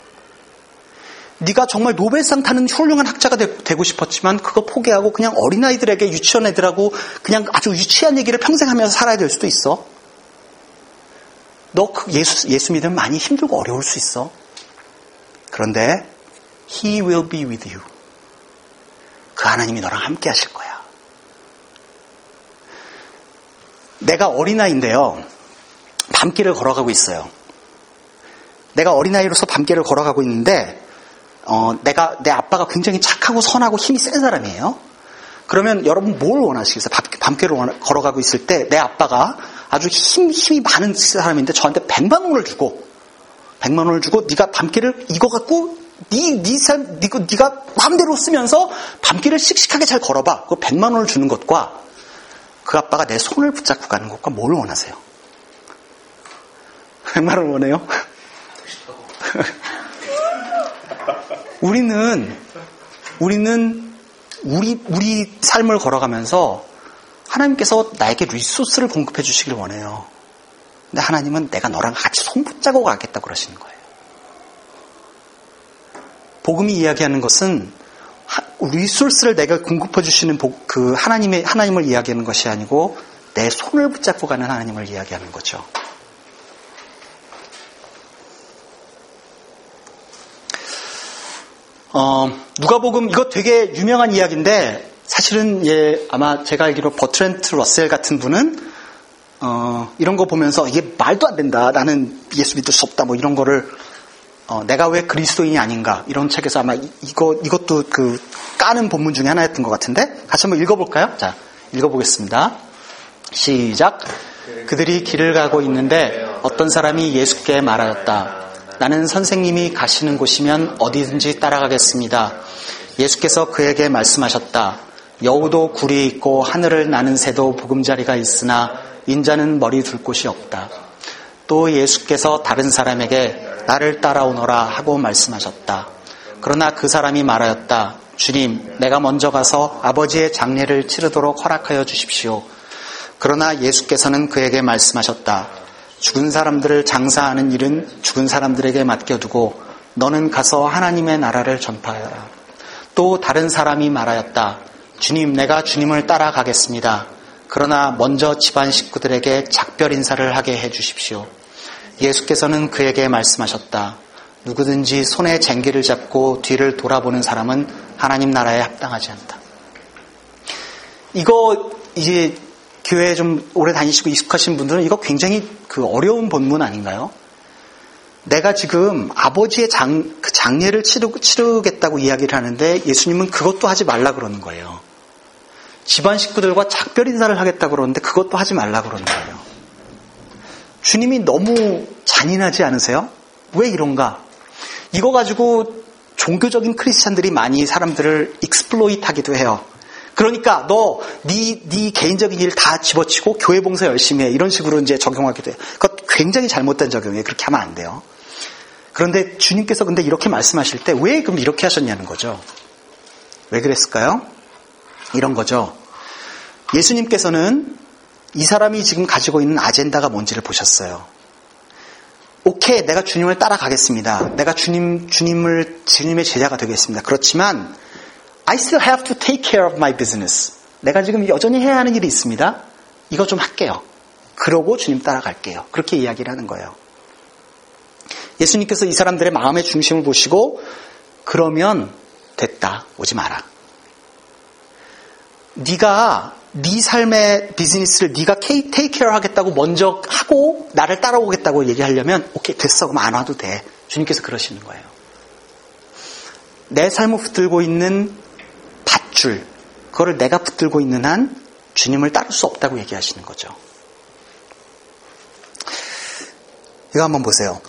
네가 정말 노벨상 타는 훌륭한 학자가 되, 고 싶었지만 그거 포기하고 그냥 어린아이들에게 유치원 애들하고 그냥 아주 유치한 얘기를 평생 하면서 살아야 될 수도 있어. 너그 예수, 예수 믿으면 많이 힘들고 어려울 수 있어. 그런데 He will be with you. 그 하나님이 너랑 함께 하실 거야. 내가 어린아이인데요. 밤길을 걸어가고 있어요. 내가 어린아이로서 밤길을 걸어가고 있는데 어, 내가 내 아빠가 굉장히 착하고 선하고 힘이 센 사람이에요. 그러면 여러분 뭘 원하시겠어요? 밤, 길을 걸어가고 있을 때 내 아빠가 아주 힘, 힘이 많은 사람인데 저한테 100만 원을 주고 100만 원을 주고 네가 밤길을 이거 갖고 네, 네 삶, 네, 네가 마음대로 쓰면서 밤길을 씩씩하게 잘 걸어봐. 그 100만 원을 주는 것과 그 아빠가 내 손을 붙잡고 가는 것과 뭘 원하세요? 100만 원 원해요? 우리는 우리는 우리 우리 삶을 걸어가면서 하나님께서 나에게 리소스를 공급해 주시길 원해요. 근데 하나님은 내가 너랑 같이 손 붙잡고 가겠다 그러시는 거예요. 복음이 이야기하는 것은 리소스를 내가 공급해 주시는 그 하나님의 하나님을 이야기하는 것이 아니고 내 손을 붙잡고 가는 하나님을 이야기하는 거죠. 어, 누가복음 이거 되게 유명한 이야기인데 사실은 예 아마 제가 알기로 버트렌트 러셀 같은 분은 어, 이런 거 보면서 이게 말도 안 된다. 나는 예수 믿을 수 없다. 뭐 이런 거를 어, 내가 왜 그리스도인이 아닌가 이런 책에서 아마 이, 거 이것도 그 까는 본문 중에 하나였던 것 같은데 같이 한번 읽어볼까요? 자 읽어보겠습니다. 시작. 그들이 길을 가고 있는데 어떤 사람이 예수께 말하였다. 나는 선생님이 가시는 곳이면 어디든지 따라가겠습니다. 예수께서 그에게 말씀하셨다. 여우도 굴이 있고 하늘을 나는 새도 보금자리가 있으나 인자는 머리 둘 곳이 없다. 또 예수께서 다른 사람에게 나를 따라오너라 하고 말씀하셨다. 그러나 그 사람이 말하였다. 주님, 내가 먼저 가서 아버지의 장례를 치르도록 허락하여 주십시오. 그러나 예수께서는 그에게 말씀하셨다. 죽은 사람들을 장사하는 일은 죽은 사람들에게 맡겨두고 너는 가서 하나님의 나라를 전파하여라. 또 다른 사람이 말하였다. 주님, 내가 주님을 따라가겠습니다. 그러나 먼저 집안 식구들에게 작별 인사를 하게 해 주십시오. 예수께서는 그에게 말씀하셨다. 누구든지 손에 쟁기를 잡고 뒤를 돌아보는 사람은 하나님 나라에 합당하지 않다. 이거 이제 교회 좀 오래 다니시고 익숙하신 분들은 이거 굉장히 그 어려운 본문 아닌가요? 내가 지금 아버지의 장, 그 장례를 치르, 치르겠다고 이야기를 하는데 예수님은 그것도 하지 말라 그러는 거예요. 집안 식구들과 작별 인사를 하겠다고 그러는데 그것도 하지 말라 그러는 거예요. 주님이 너무 잔인하지 않으세요? 왜 이런가? 이거 가지고 종교적인 크리스찬들이 많이 사람들을 exploit 하기도 해요. 그러니까 너 네 네 개인적인 일 다 집어치고 교회 봉사 열심히 해 이런 식으로 이제 적용하기도 해요. 그것 굉장히 잘못된 적용이에요. 그렇게 하면 안 돼요. 그런데 주님께서 근데 이렇게 말씀하실 때 왜 그럼 이렇게 하셨냐는 거죠. 왜 그랬을까요? 이런 거죠. 예수님께서는 이 사람이 지금 가지고 있는 아젠다가 뭔지를 보셨어요. 오케이, 내가 주님을 따라가겠습니다. 내가 주님, 주님을, 주님의 제자가 되겠습니다. 그렇지만, I still have to take care of my business. 내가 지금 여전히 해야 하는 일이 있습니다. 이거 좀 할게요. 그러고 주님 따라갈게요. 그렇게 이야기를 하는 거예요. 예수님께서 이 사람들의 마음의 중심을 보시고, 그러면 됐다. 오지 마라. 네가 네 삶의 비즈니스를 네가 테이크 케어 하겠다고 먼저 하고 나를 따라오겠다고 얘기하려면 오케이 됐어 그럼 안 와도 돼. 주님께서 그러시는 거예요. 내 삶을 붙들고 있는 밧줄 그거를 내가 붙들고 있는 한 주님을 따를 수 없다고 얘기하시는 거죠. 이거 한번 보세요.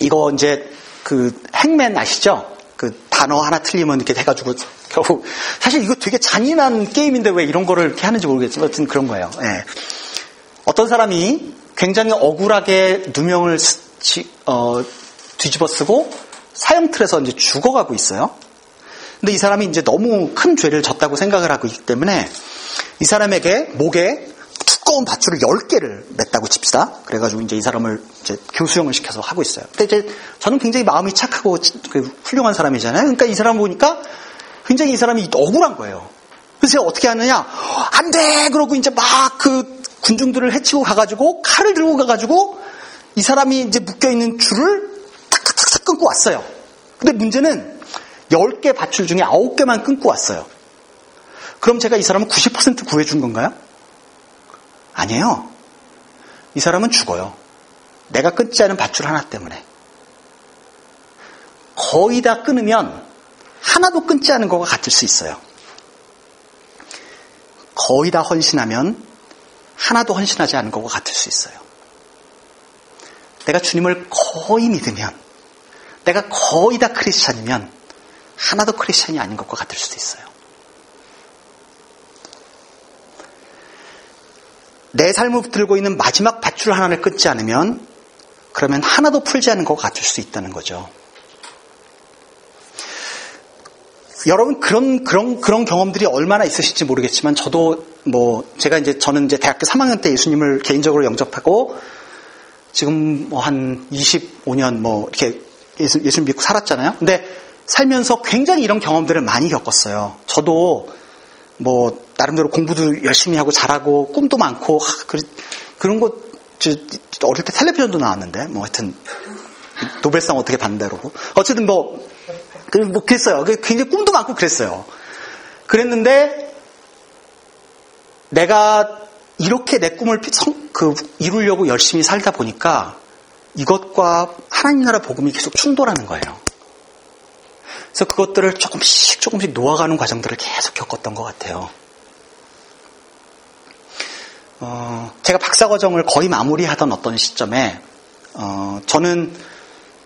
이거 이제 그 행맨 아시죠? 그 단어 하나 틀리면 이렇게 해가지고 겨우 사실 이거 되게 잔인한 게임인데 왜 이런 거를 이렇게 하는지 모르겠지만 어쨌든 그런 거예요. 예. 어떤 사람이 굉장히 억울하게 누명을 어, 뒤집어 쓰고 사형틀에서 이제 죽어가고 있어요. 근데 이 사람이 이제 너무 큰 죄를 졌다고 생각을 하고 있기 때문에 이 사람에게 목에 두꺼운 밧줄을 10개를 맸다고 칩시다. 그래가지고 이제 이 사람을 이제 교수형을 시켜서 하고 있어요. 근데 이제 저는 굉장히 마음이 착하고 그 훌륭한 사람이잖아요. 그러니까 이 사람 보니까 굉장히 이 사람이 억울한 거예요. 그래서 어떻게 하느냐? 안 돼! 그러고 이제 막 그 군중들을 해치고 가가지고 칼을 들고 가가지고 이 사람이 이제 묶여있는 줄을 탁탁탁탁 끊고 왔어요. 근데 문제는 10개 밧줄 중에 9개만 끊고 왔어요. 그럼 제가 이 사람은 90% 구해준 건가요? 아니에요. 이 사람은 죽어요. 내가 끊지 않은 밧줄 하나 때문에. 거의 다 끊으면 하나도 끊지 않은 것과 같을 수 있어요. 거의 다 헌신하면 하나도 헌신하지 않은 것과 같을 수 있어요. 내가 주님을 거의 믿으면, 내가 거의 다 크리스찬이면 하나도 크리스찬이 아닌 것과 같을 수도 있어요. 내 삶을 붙들고 있는 마지막 밧줄 하나를 끊지 않으면 그러면 하나도 풀지 않은 것 같을 수 있다는 거죠. 여러분 그런 그런 그런 경험들이 얼마나 있으실지 모르겠지만 저도 뭐 제가 이제 저는 이제 대학교 3학년 때 예수님을 개인적으로 영접하고 지금 뭐 한 25년 뭐 이렇게 예수, 예수 믿고 살았잖아요. 근데 살면서 굉장히 이런 경험들을 많이 겪었어요. 저도 뭐 나름대로 공부도 열심히 하고 잘하고 꿈도 많고 그, 그런 거 어릴 때 텔레비전도 나왔는데 뭐 하여튼 노벨상 어떻게 그러고 어쨌든 뭐 뭐 그랬어요. 굉장히 꿈도 많고 그랬어요. 그랬는데 내가 이렇게 내 꿈을 그 이루려고 열심히 살다 보니까 이것과 하나님 나라 복음이 계속 충돌하는 거예요. 그래서 그것들을 조금씩 조금씩 놓아가는 과정들을 계속 겪었던 것 같아요. 어, 제가 박사 과정을 거의 마무리하던 어떤 시점에 어, 저는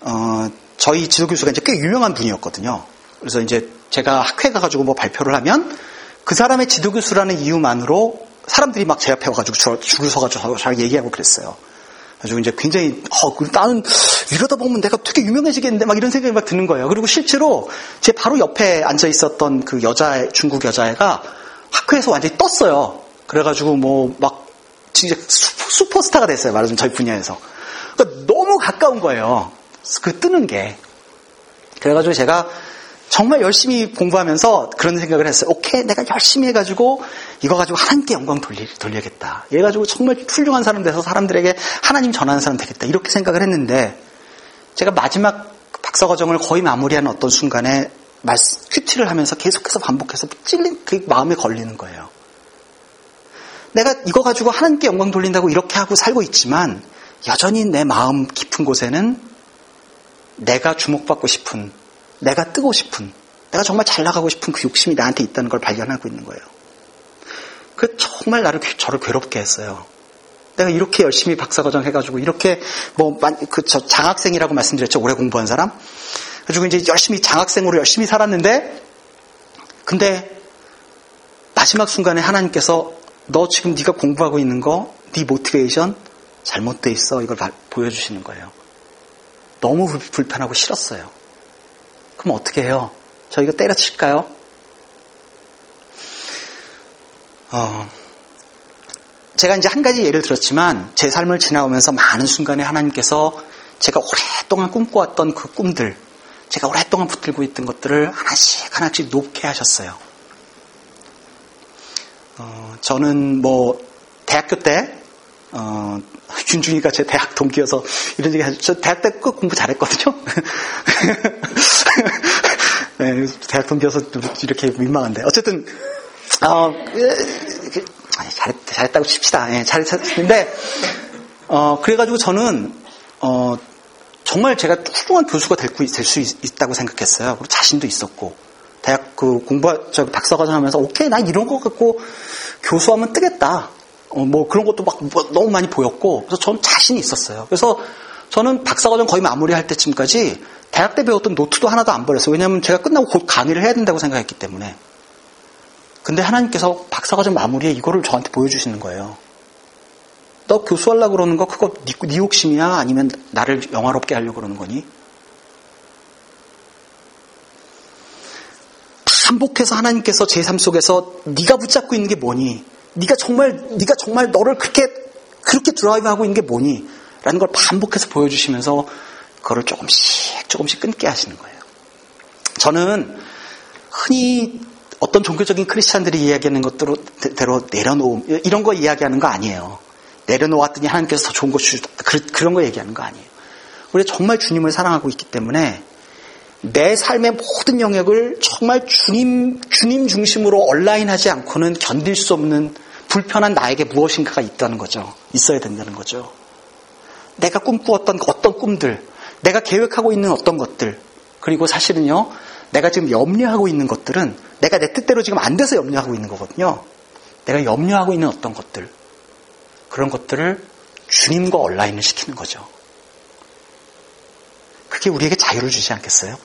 어, 저희 지도 교수가 이제 꽤 유명한 분이었거든요. 그래서 이제 제가 학회 가가지고 뭐 발표를 하면 그 사람의 지도 교수라는 이유만으로 사람들이 막 제 앞에 와가지고 줄 서가지고 잘 얘기하고 그랬어요. 그래서 이제 굉장히 어, 나는 이러다 보면 내가 되게 유명해지겠는데 막 이런 생각이 막 드는 거예요. 그리고 실제로 제 바로 옆에 앉아 있었던 그 여자 중국 여자애가 학회에서 완전히 떴어요. 그래가지고 뭐 막 진짜 슈퍼, 스타가 됐어요. 말하자면 저희 분야에서. 그러니까 너무 가까운 거예요. 그 뜨는 게. 그래가지고 제가 정말 열심히 공부하면서 그런 생각을 했어요. 오케이, 내가 열심히 해가지고 이거 가지고 하나님께 영광 돌리, 돌려야겠다. 얘 가지고 정말 훌륭한 사람 돼서 사람들에게 하나님 전하는 사람 되겠다. 이렇게 생각을 했는데 제가 마지막 박사 과정을 거의 마무리하는 어떤 순간에 말씀, 큐티를 하면서 계속해서 반복해서 찔린 그 마음에 걸리는 거예요. 내가 이거 가지고 하나님께 영광 돌린다고 이렇게 하고 살고 있지만 여전히 내 마음 깊은 곳에는 내가 주목받고 싶은, 내가 뜨고 싶은, 내가 정말 잘 나가고 싶은 그 욕심이 나한테 있다는 걸 발견하고 있는 거예요. 그 정말 나를 저를 괴롭게 했어요. 내가 이렇게 열심히 박사과정 해가지고 이렇게 뭐그 장학생이라고 말씀드렸죠 오래 공부한 사람 그래가지고 이제 열심히 장학생으로 열심히 살았는데 근데 마지막 순간에 하나님께서 너 지금 네가 공부하고 있는 거 네 모티베이션 잘못돼 있어 이걸 보여주시는 거예요. 너무 불편하고 싫었어요. 그럼 어떻게 해요? 저 이거 때려칠까요? 어, 제가 이제 한 가지 예를 들었지만 제 삶을 지나오면서 많은 순간에 하나님께서 제가 오랫동안 꿈꿔왔던 그 꿈들, 제가 오랫동안 붙들고 있던 것들을 하나씩 하나씩 놓게 하셨어요. 어, 저는 뭐 대학교 때 어, 윤중이가 제 대학 동기여서 이런 얘기 하죠. 저 대학 때그 공부 잘했거든요. 네, 대학 동기여서 이렇게 민망한데. 어쨌든, 어, 잘했, 잘했다고 칩시다. 예, 잘했는데, 어, 그래가지고 저는, 어, 정말 제가 훌륭한 교수가 될 수 있다고 생각했어요. 그리고 자신도 있었고. 대학 그 공부, 저 박사과정 하면서, 오케이, 나 이런 거 갖고 교수하면 뜨겠다. 어, 뭐 그런 것도 막뭐 너무 많이 보였고, 그래서 저는 자신이 있었어요. 그래서 저는 박사과정 거의 마무리할 때쯤까지 대학 때 배웠던 노트도 하나도 안 버렸어요. 왜냐하면 제가 끝나고 곧 강의를 해야 된다고 생각했기 때문에. 근데 하나님께서 박사과정 마무리에 이거를 저한테 보여주시는 거예요. 너 교수하려고 그러는 거 그거 네, 네 욕심이야? 아니면 나를 영화롭게 하려고 그러는 거니? 반복해서 하나님께서 제 삶 속에서 네가 붙잡고 있는 게 뭐니? 네가 정말 네가 정말 너를 그렇게 그렇게 드라이브하고 있는 게 뭐니? 라는 걸 반복해서 보여주시면서 그거를 조금씩 조금씩 끊게 하시는 거예요. 저는 흔히 어떤 종교적인 크리스찬들이 이야기하는 것대로 내려놓음 이런 거 이야기하는 거 아니에요. 내려놓았더니 하나님께서 더 좋은 거 주셨다. 그 런 거 얘기하는 거 아니에요. 우리 정말 주님을 사랑하고 있기 때문에 내 삶의 모든 영역을 정말 주님, 주님 중심으로 온라인하지 않고는 견딜 수 없는 불편한 나에게 무엇인가가 있다는 거죠. 있어야 된다는 거죠. 내가 꿈꾸었던 어떤 꿈들, 내가 계획하고 있는 어떤 것들, 그리고 사실은요, 내가 지금 염려하고 있는 것들은 내가 내 뜻대로 지금 안 돼서 염려하고 있는 거거든요. 내가 염려하고 있는 어떤 것들, 그런 것들을 주님과 온라인을 시키는 거죠. 그게 우리에게 자유를 주지 않겠어요?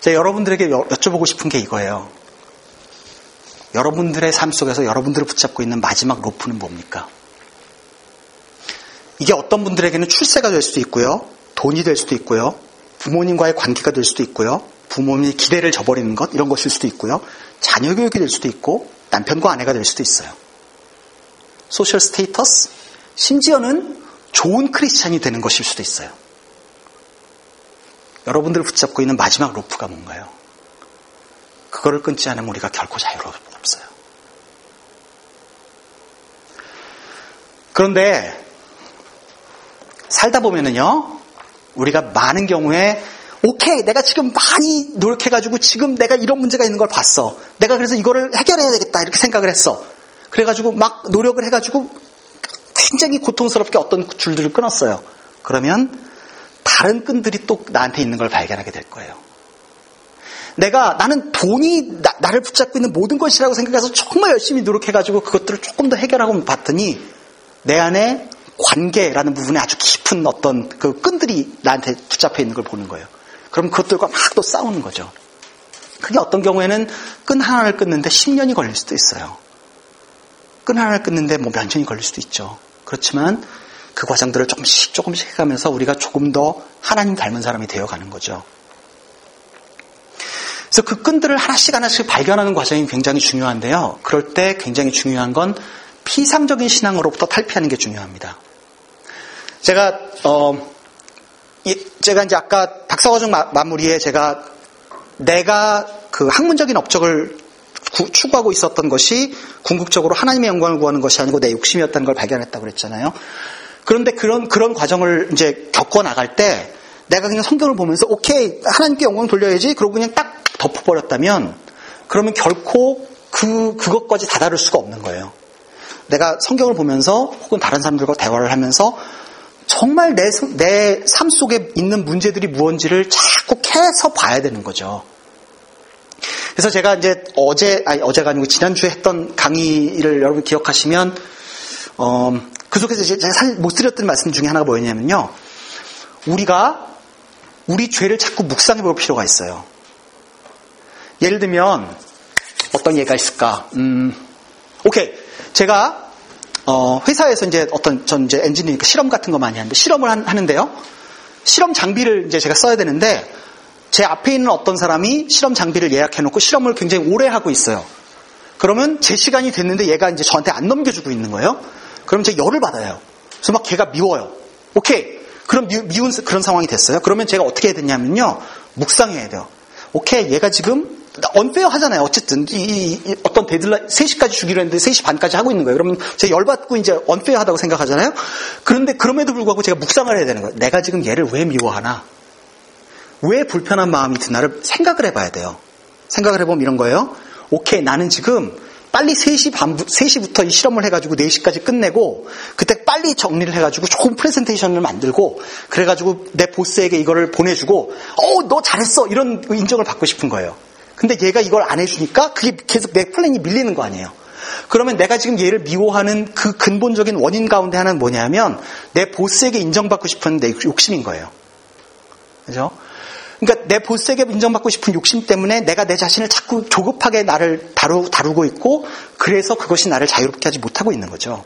제가 여러분들에게 여쭤보고 싶은 게 이거예요. 여러분들의 삶 속에서 여러분들을 붙잡고 있는 마지막 로프는 뭡니까? 이게 어떤 분들에게는 출세가 될 수도 있고요. 돈이 될 수도 있고요. 부모님과의 관계가 될 수도 있고요. 부모님의 기대를 저버리는 것, 이런 것일 수도 있고요. 자녀 교육이 될 수도 있고, 남편과 아내가 될 수도 있어요. social status, 심지어는 좋은 크리스찬이 되는 것일 수도 있어요. 여러분들을 붙잡고 있는 마지막 로프가 뭔가요? 그거를 끊지 않으면 우리가 결코 자유로울 수 없어요. 그런데 살다 보면은요, 우리가 많은 경우에 오케이, 내가 지금 많이 노력해가지고 지금 내가 이런 문제가 있는 걸 봤어. 내가 그래서 이거를 해결해야 되겠다 이렇게 생각을 했어. 그래가지고 막 노력을 해가지고 굉장히 고통스럽게 어떤 줄들을 끊었어요. 그러면 다른 끈들이 또 나한테 있는 걸 발견하게 될 거예요. 내가 나는 돈이 나, 를 붙잡고 있는 모든 것이라고 생각해서 정말 열심히 노력해가지고 그것들을 조금 더 해결하고 봤더니 내 안에 관계라는 부분에 아주 깊은 어떤 그 끈들이 나한테 붙잡혀 있는 걸 보는 거예요. 그럼 그것들과 막 또 싸우는 거죠. 그게 어떤 경우에는 끈 하나를 끊는데 10년이 걸릴 수도 있어요. 끈 하나를 끊는데 뭐 몇 년이 걸릴 수도 있죠. 그렇지만 그 과정들을 조금씩 조금씩 해가면서 우리가 조금 더 하나님 닮은 사람이 되어가는 거죠. 그래서 그 끈들을 하나씩 하나씩 발견하는 과정이 굉장히 중요한데요. 그럴 때 굉장히 중요한 건 피상적인 신앙으로부터 탈피하는 게 중요합니다. 제가 어 제가 이제 아까 박사과정 마무리에 제가 내가 그 학문적인 업적을 구, 추구하고 있었던 것이 궁극적으로 하나님의 영광을 구하는 것이 아니고 내 욕심이었다는 걸 발견했다고 그랬잖아요. 그런데 그런 그런 과정을 이제 겪어 나갈 때 내가 그냥 성경을 보면서 오케이 하나님께 영광 돌려야지 그러고 그냥 딱 덮어버렸다면 그러면 결코 그 그것까지 다다를 수가 없는 거예요. 내가 성경을 보면서 혹은 다른 사람들과 대화를 하면서 정말 내 내 삶 속에 있는 문제들이 무언지를 자꾸 캐서 봐야 되는 거죠. 그래서 제가 이제 어제 아니 어제가 아니고 지난주에 했던 강의를 여러분 기억하시면 어, 그 속에서 제가 살, 못 드렸던 말씀 중에 하나가 뭐였냐면요. 우리가 우리 죄를 자꾸 묵상해 볼 필요가 있어요. 예를 들면 어떤 예가 있을까? 음, 오케이. 제가 어, 회사에서 이제 어떤 전 이제 엔지니어니까 실험 같은 거 많이 하는데 실험을 하는데요. 실험 장비를 이제 제가 써야 되는데 제 앞에 있는 어떤 사람이 실험 장비를 예약해 놓고 실험을 굉장히 오래 하고 있어요. 그러면 제 시간이 됐는데 얘가 이제 저한테 안 넘겨주고 있는 거예요. 그럼 제가 열을 받아요. 그래서 막 걔가 미워요. 오케이. 그럼 미, 미운 그런 상황이 됐어요. 그러면 제가 어떻게 해야 되냐면요. 묵상해야 돼요. 오케이. 얘가 지금 unfair 하잖아요. 어쨌든 이, 이, 이 어떤 데드라인 3시까지 주기로 했는데 3시 반까지 하고 있는 거예요. 그러면 제가 열받고 이제 unfair 하다고 생각하잖아요. 그런데 그럼에도 불구하고 제가 묵상을 해야 되는 거예요. 내가 지금 얘를 왜 미워하나? 왜 불편한 마음이 드나를 생각을 해봐야 돼요. 생각을 해보면 이런 거예요. 오케이, 나는 지금 빨리 3시 반, 3시부터 이 실험을 해가지고 4시까지 끝내고, 그때 빨리 정리를 해가지고 좋은 프레젠테이션을 만들고, 그래가지고 내 보스에게 이거를 보내주고, 어, 너 잘했어! 이런 인정을 받고 싶은 거예요. 근데 얘가 이걸 안 해주니까 그게 계속 내 플랜이 밀리는 거 아니에요. 그러면 내가 지금 얘를 미워하는 그 근본적인 원인 가운데 하나는 뭐냐면, 내 보스에게 인정받고 싶은 내 욕심인 거예요. 그죠? 그러니까 내 보스에게 인정받고 싶은 욕심 때문에 내가 내 자신을 자꾸 조급하게 나를 다루, 다루고 있고 그래서 그것이 나를 자유롭게 하지 못하고 있는 거죠.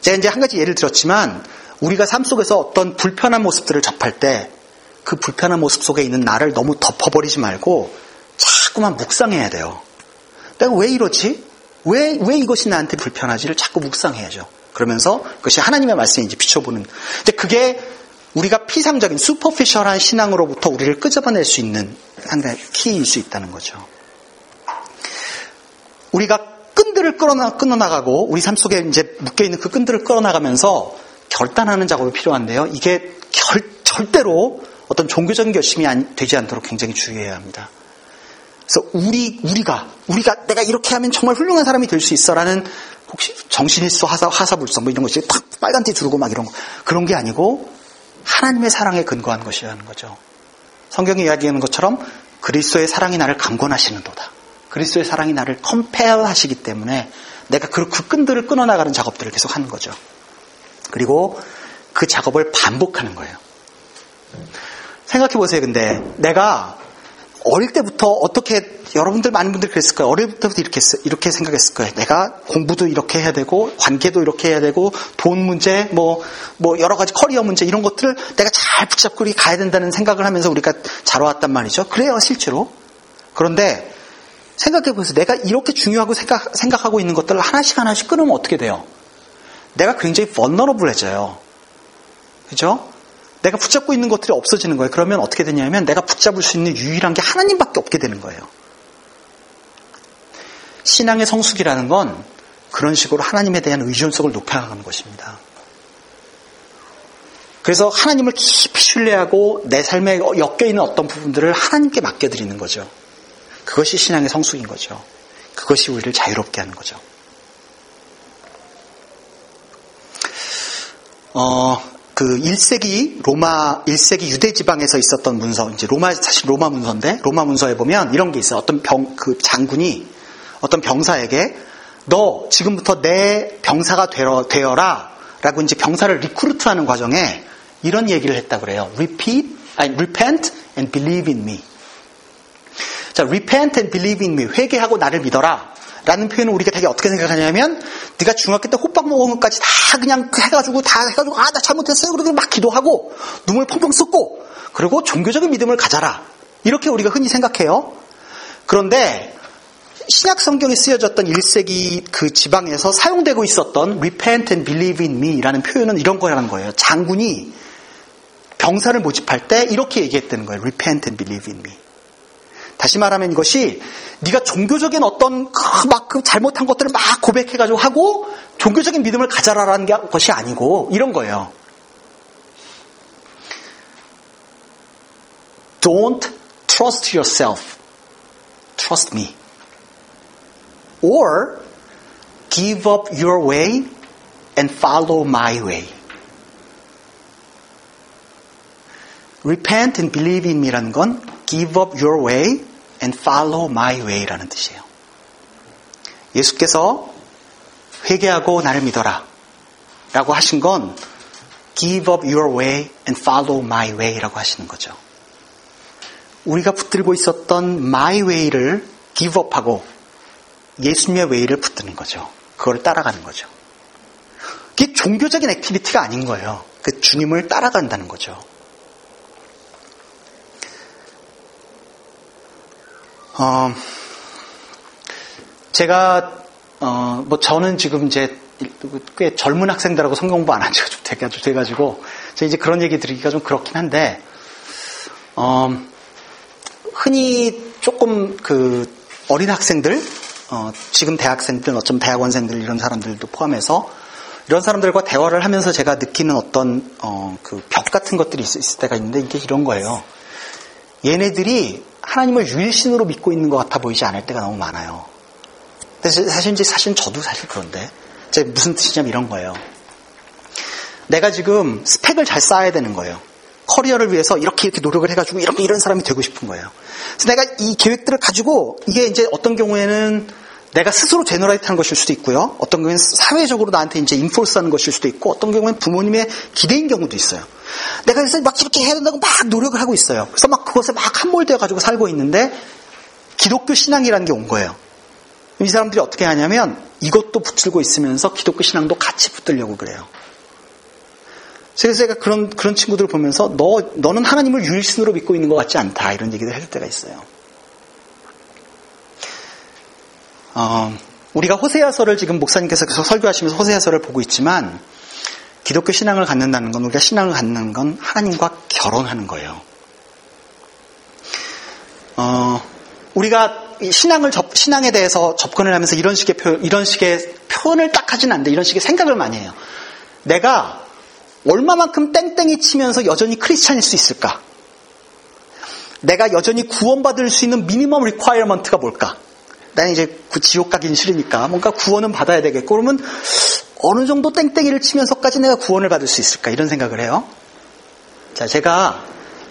제가 이제 한 가지 예를 들었지만 우리가 삶 속에서 어떤 불편한 모습들을 접할 때 그 불편한 모습 속에 있는 나를 너무 덮어버리지 말고 자꾸만 묵상해야 돼요. 내가 왜 이러지? 왜, 왜 이것이 나한테 불편하지를 자꾸 묵상해야죠. 그러면서 그것이 하나님의 이제 비춰보는. 이제 그게 우리가 피상적인 슈퍼피셜한 신앙으로부터 우리를 끄집어낼 수 있는 하나의 키일 수 있다는 거죠. 우리가 끈들을 끌어나, 끊어나가고 우리 삶 속에 이제 묶여있는 그 끈들을 끌어나가면서 결단하는 작업이 필요한데요. 이게 결, 절대로 어떤 종교적인 결심이 되지 않도록 굉장히 주의해야 합니다. 그래서 우리, 우리가, 우리가 내가 이렇게 하면 정말 훌륭한 사람이 될 수 있어라는 혹시 정신일수 하사, 하사불성 뭐 이런 것이 팍 빨간 티 두르고 막 이런 거. 그런 게 아니고 하나님의 사랑에 근거한 것이라는 거죠. 성경이 이야기하는 것처럼 그리스도의 사랑이 나를 강권하시는도다. 그리스도의 사랑이 나를 compel 하시기 때문에 내가 그, 그 끈들을 끊어나가는 작업들을 계속 하는 거죠. 그리고 그 작업을 반복하는 거예요. 생각해 보세요. 근데 내가 어릴 때부터 어떻게 여러분들 많은 분들이 그랬을 거예요. 어릴 때부터 이렇게 이렇게 생각했을 거예요. 내가 공부도 이렇게 해야 되고 관계도 이렇게 해야 되고 돈 문제 뭐뭐 뭐 여러 가지 커리어 문제 이런 것들을 내가 잘 붙잡고 가야 된다는 생각을 하면서 우리가 자라왔단 말이죠. 그래요, 실제로. 그런데 생각해 보세요. 내가 이렇게 중요하고 생각, 생각하고 있는 것들을 하나씩 하나씩 끊으면 어떻게 돼요? 내가 굉장히 vulnerable해져요. 그죠? 내가 붙잡고 있는 것들이 없어지는 거예요. 그러면 어떻게 되냐면 내가 붙잡을 수 있는 유일한 게 하나님밖에 없게 되는 거예요. 신앙의 성숙이라는 건 그런 식으로 하나님에 대한 의존성을 높여가는 것입니다. 그래서 하나님을 깊이 신뢰하고 내 삶에 엮여 있는 어떤 부분들을 하나님께 맡겨드리는 거죠. 그것이 신앙의 성숙인 거죠. 그것이 우리를 자유롭게 하는 거죠. 어, 그 1세기 로마 1세기 유대 지방에서 있었던 문서 이제 로마 사실 로마 문서인데 로마 문서에 보면 이런 게 있어요. 어떤 병 그 장군이 어떤 병사에게 너 지금부터 내 병사가 되어, 되어라 라고 이제 병사를 리크루트하는 과정에 이런 얘기를 했다 그래요. Repeat, 아니, repent and believe in me. 자, repent and believe in me. 회개하고 나를 믿어라. 라는 표현을 우리가 되게 어떻게 생각하냐면 네가 중학교 때 호빵 먹은 것까지 다 그냥 해가지고 다 해가지고 아 나 잘못했어요. 그러고 막 기도하고 눈물 펑펑 쏟고 그리고 종교적인 믿음을 가져라. 이렇게 우리가 흔히 생각해요. 그런데 신약 성경에 쓰여졌던 1세기 그 지방에서 사용되고 있었던 repent and believe in me라는 표현은 이런 거라는 거예요. 장군이 병사를 모집할 때 이렇게 얘기했다는 거예요. repent and believe in me 다시 말하면 이것이 네가 종교적인 어떤 막그 잘못한 것들을 막 고백해가지고 하고 종교적인 믿음을 가져라라는 것이 아니고 이런 거예요. Don't trust yourself. Trust me. Or give up your way and follow my way. Repent and believe in me라는 건 give up your way and follow my way라는 뜻이에요. 예수께서 회개하고 나를 믿어라. 라고 하신 건 give up your way and follow my way 라고 하시는 거죠. 우리가 붙들고 있었던 my way를 give up 하고 예수님의 way를 붙드는 거죠. 그걸 따라가는 거죠. 그게 종교적인 activity가 아닌 거예요. 그 주님을 따라간다는 거죠. 어, 제가 어, 뭐 저는 지금 이제 꽤 젊은 학생들하고 성경 공부 안 한 지가 좀 돼가지고, 돼가지고 제가 이제 그런 얘기 드리기가 좀 그렇긴 한데 어, 흔히 조금 그 어린 학생들, 어, 지금 대학생들, 어쩜 대학원생들 이런 사람들도 포함해서 이런 사람들과 대화를 하면서 제가 느끼는 어떤 어, 그벽 같은 것들이 있, 있을 때가 있는데 이게 이런 거예요. 얘네들이 하나님을 유일신으로 믿고 있는 것 같아 보이지 않을 때가 너무 많아요. 사실 이제 사실 저도 사실 그런데 제 무슨 뜻이냐면 이런 거예요. 내가 지금 스펙을 잘 쌓아야 되는 거예요. 커리어를 위해서 이렇게 이렇게 노력을 해가지고 이렇게 이런 사람이 되고 싶은 거예요. 그래서 내가 이 계획들을 가지고 이게 이제 어떤 경우에는 내가 스스로 generate 하는 것일 수도 있고요. 어떤 경우에는 사회적으로 나한테 이제 enforce 하는 것일 수도 있고 어떤 경우에는 부모님의 기대인 경우도 있어요. 내가 그래서 막 이렇게 해야 된다고 막 노력을 하고 있어요. 그래서 막 그것에 막 함몰되어 가지고 살고 있는데 기독교 신앙이라는 게 온 거예요. 이 사람들이 어떻게 하냐면 이것도 붙들고 있으면서 기독교 신앙도 같이 붙들려고 그래요. 그래서 제가 그런, 그런 친구들을 보면서 너, 너는 하나님을 유일신으로 믿고 있는 것 같지 않다. 이런 얘기를 할 때가 있어요. 어, 우리가 호세아서를 지금 목사님께서 계속 설교하시면서 호세아서를 보고 있지만 기독교 신앙을 갖는다는 건 우리가 신앙을 갖는 건 하나님과 결혼하는 거예요. 어, 우리가 신앙을 접, 신앙에 대해서 접근을 하면서 이런 식의 표, 이런 식의 표현을 딱 하진 않는데 이런 식의 생각을 많이 해요. 내가 얼마만큼 땡땡이 치면서 여전히 크리스찬일 수 있을까? 내가 여전히 구원받을 수 있는 minimum requirement가 뭘까? 나는 이제 그 지옥 가긴 싫으니까 뭔가 구원은 받아야 되겠고 그러면 어느 정도 땡땡이를 치면서까지 내가 구원을 받을 수 있을까? 이런 생각을 해요. 자, 제가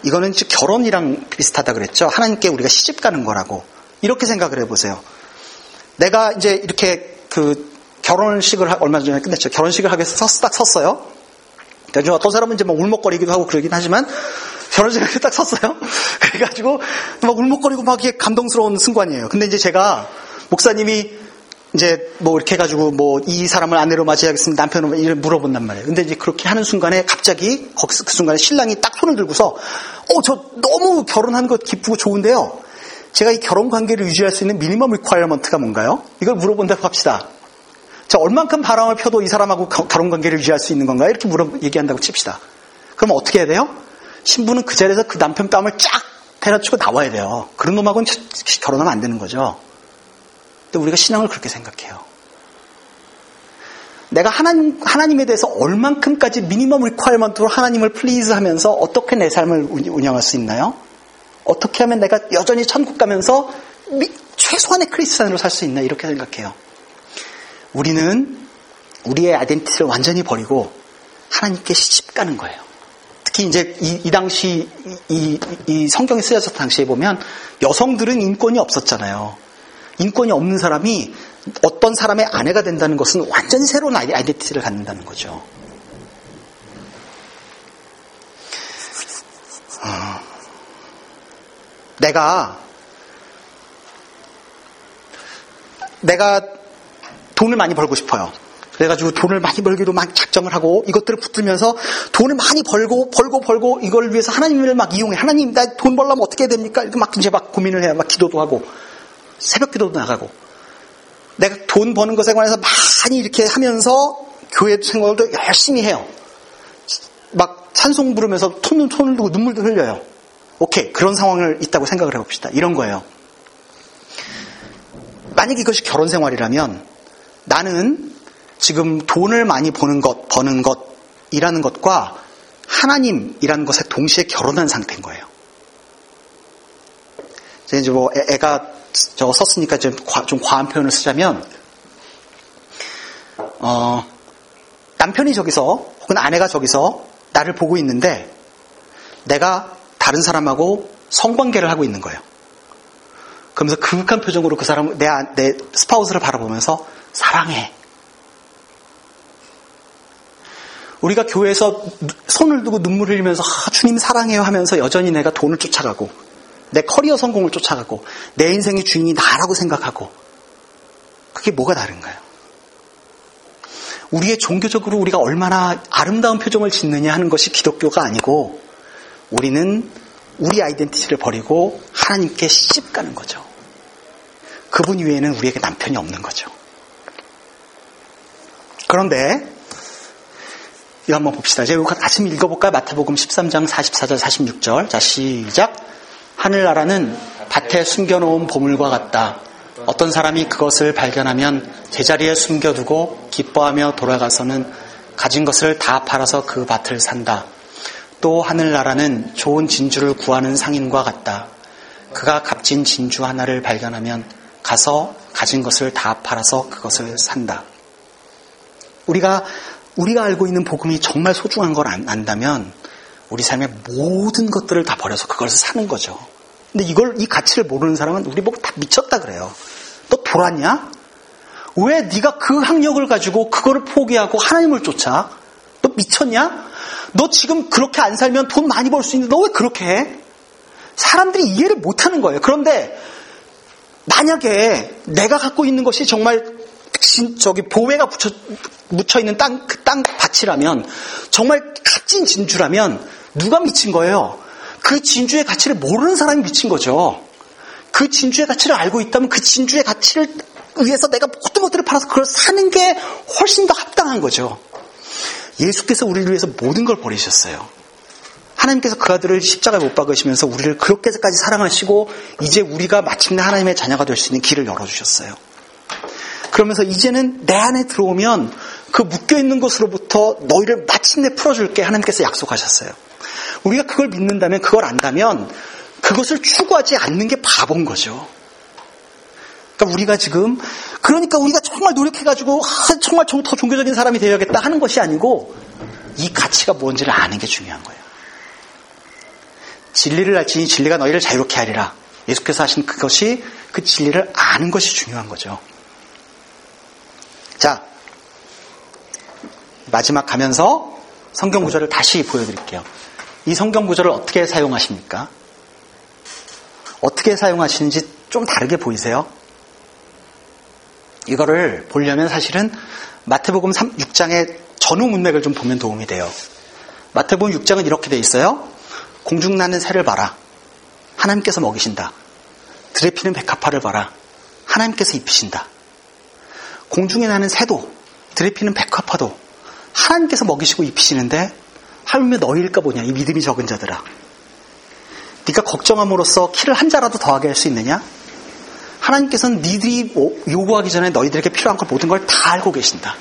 이거는 결혼이랑 비슷하다 그랬죠. 하나님께 우리가 시집 가는 거라고. 이렇게 생각을 해보세요. 내가 이제 이렇게 그 결혼식을 얼마 전에 끝냈죠. 결혼식을 하기 위해서 딱 섰어요. 그러니까 어떤 사람은 이제 막 울먹거리기도 하고 그러긴 하지만 결혼식을 딱 섰어요. 그래가지고 막 울먹거리고 막 이게 감동스러운 순간이에요. 근데 이제 제가 목사님이 이제 뭐 이렇게 해가지고 뭐 이 사람을 아내로 맞이하겠습니다. 남편을 이를 물어본단 말이에요. 근데 이제 그렇게 하는 순간에 갑자기 그 순간에 신랑이 딱 손을 들고서 어 저 너무 결혼하는 것 기쁘고 좋은데요. 제가 이 결혼 관계를 유지할 수 있는 minimum requirement가 뭔가요? 이걸 물어본다고 합시다. 자, 얼만큼 바람을 펴도 이 사람하고 결혼 관계를 유지할 수 있는 건가요? 이렇게 물어 얘기한다고 칩시다. 그럼 어떻게 해야 돼요? 신부는 그 자리에서 그 남편 뺨을 쫙 때려치고 나와야 돼요. 그런 놈하고는 결혼하면 안 되는 거죠. 근데 우리가 신앙을 그렇게 생각해요. 내가 하나님, 하나님에 대해서 얼만큼까지 minimum requirement로 하나님을 please 하면서 어떻게 내 삶을 운영할 수 있나요? 어떻게 하면 내가 여전히 천국 가면서 최소한의 크리스찬으로 살 수 있나 이렇게 생각해요. 우리는 우리의 아이덴티티를 완전히 버리고 하나님께 시집 가는 거예요. 특히 이제 이, 이 당시 이, 이, 성경이 쓰여졌던 당시에 보면 여성들은 인권이 없었잖아요. 인권이 없는 사람이 어떤 사람의 아내가 된다는 것은 완전히 새로운 아이덴티티를 갖는다는 거죠. 어. 내가 내가 돈을 많이 벌고 싶어요. 그래가지고 돈을 많이 벌기도 막 작정을 하고 이것들을 붙들면서 돈을 많이 벌고 벌고 벌고 이걸 위해서 하나님을 막 이용해. 하나님 나 돈 벌려면 어떻게 해야 됩니까? 이렇게 막 이제 막 고민을 해요. 막 기도도 하고 새벽 기도도 나가고 내가 돈 버는 것에 관해서 많이 이렇게 하면서 교회 생활도 열심히 해요. 막 찬송 부르면서 손을 손을 두고 눈물도 흘려요. 오케이. 그런 상황을 있다고 생각을 해봅시다. 이런 거예요. 만약에 이것이 결혼 생활이라면 나는 지금 돈을 많이 버는 것, 버는 것이라는 것과 하나님이라는 것에 동시에 결혼한 상태인 거예요. 이제 뭐 애가 저거 썼으니까 좀, 과, 좀 과한 표현을 쓰자면, 어, 남편이 저기서 혹은 아내가 저기서 나를 보고 있는데 내가 다른 사람하고 성관계를 하고 있는 거예요. 그러면서 그윽한 표정으로 그 사람, 내, 내 spouse를 바라보면서 사랑해. 우리가 교회에서 손을 들고 눈물 흘리면서 아, 주님 사랑해요 하면서 여전히 내가 돈을 쫓아가고 내 커리어 성공을 쫓아가고 내 인생의 주인이 나라고 생각하고 그게 뭐가 다른가요? 우리의 종교적으로 우리가 얼마나 아름다운 표정을 짓느냐 하는 것이 기독교가 아니고 우리는 우리 아이덴티티를 버리고 하나님께 시집 가는 거죠. 그분 위에는 우리에게 남편이 없는 거죠. 그런데 이거 한번 봅시다. 제가 아침 읽어볼까요? 마태복음 13장 44절 46절. 자 시작. 하늘나라는 밭에 숨겨놓은 보물과 같다. 어떤 사람이 그것을 발견하면 제자리에 숨겨두고 기뻐하며 돌아가서는 가진 것을 다 팔아서 그 밭을 산다. 또 하늘나라는 좋은 진주를 구하는 상인과 같다. 그가 값진 진주 하나를 발견하면 가서 가진 것을 다 팔아서 그것을 산다. 우리가 우리가 알고 있는 복음이 정말 소중한 걸 안다면 우리 삶의 모든 것들을 다 버려서 그것을 사는 거죠. 근데 이걸 이 가치를 모르는 사람은 우리 보고 다 미쳤다 그래요. 너 돌았냐? 왜 네가 그 학력을 가지고 그거를 포기하고 하나님을 쫓아? 너 미쳤냐? 너 지금 그렇게 안 살면 돈 많이 벌 수 있는데 너 왜 그렇게 해? 사람들이 이해를 못 하는 거예요. 그런데 만약에 내가 갖고 있는 것이 정말 저기 보배가 붙여, 묻혀 있는 땅, 그 땅 밭이라면 정말 값진 진주라면 누가 미친 거예요? 그 진주의 가치를 모르는 사람이 미친 거죠. 그 진주의 가치를 알고 있다면 그 진주의 가치를 위해서 내가 모든 것들을 팔아서 그걸 사는 게 훨씬 더 합당한 거죠. 예수께서 우리를 위해서 모든 걸 버리셨어요. 하나님께서 그 아들을 십자가에 못 박으시면서 우리를 그렇게까지 사랑하시고 이제 우리가 마침내 하나님의 자녀가 될 수 있는 길을 열어주셨어요. 그러면서 이제는 내 안에 들어오면 그 묶여있는 것으로부터 너희를 마침내 풀어줄게 하나님께서 약속하셨어요. 우리가 그걸 믿는다면 그걸 안다면 그것을 추구하지 않는 게 바본 거죠. 그러니까 우리가 지금 그러니까 우리가 정말 노력해가지고 아, 정말 더 종교적인 사람이 되어야겠다 하는 것이 아니고 이 가치가 뭔지를 아는 게 중요한 거예요. 진리를 알지니 진리가 너희를 자유롭게 하리라. 예수께서 하신 그것이 그 진리를 아는 것이 중요한 거죠. 자, 마지막 가면서 성경 구절을 다시 보여드릴게요. 이 성경 구절을 어떻게 사용하십니까? 어떻게 사용하시는지 좀 다르게 보이세요? 이거를 보려면 사실은 마태복음 3, 6장의 전후 문맥을 좀 보면 도움이 돼요. 마태복음 6장은 이렇게 돼 있어요. 공중 나는 새를 봐라. 하나님께서 먹이신다. 들에 피는 백합화를 봐라. 하나님께서 입히신다. 공중에 나는 새도, 들에 피는 백합화도 하나님께서 먹이시고 입히시는데 하물며 너희일까 보냐 이 믿음이 적은 자들아. 네가 걱정함으로써 키를 한 자라도 더하게 할 수 있느냐? 하나님께서는 니들이 요구하기 전에 너희들에게 필요한 걸 모든 걸 다 알고 계신다.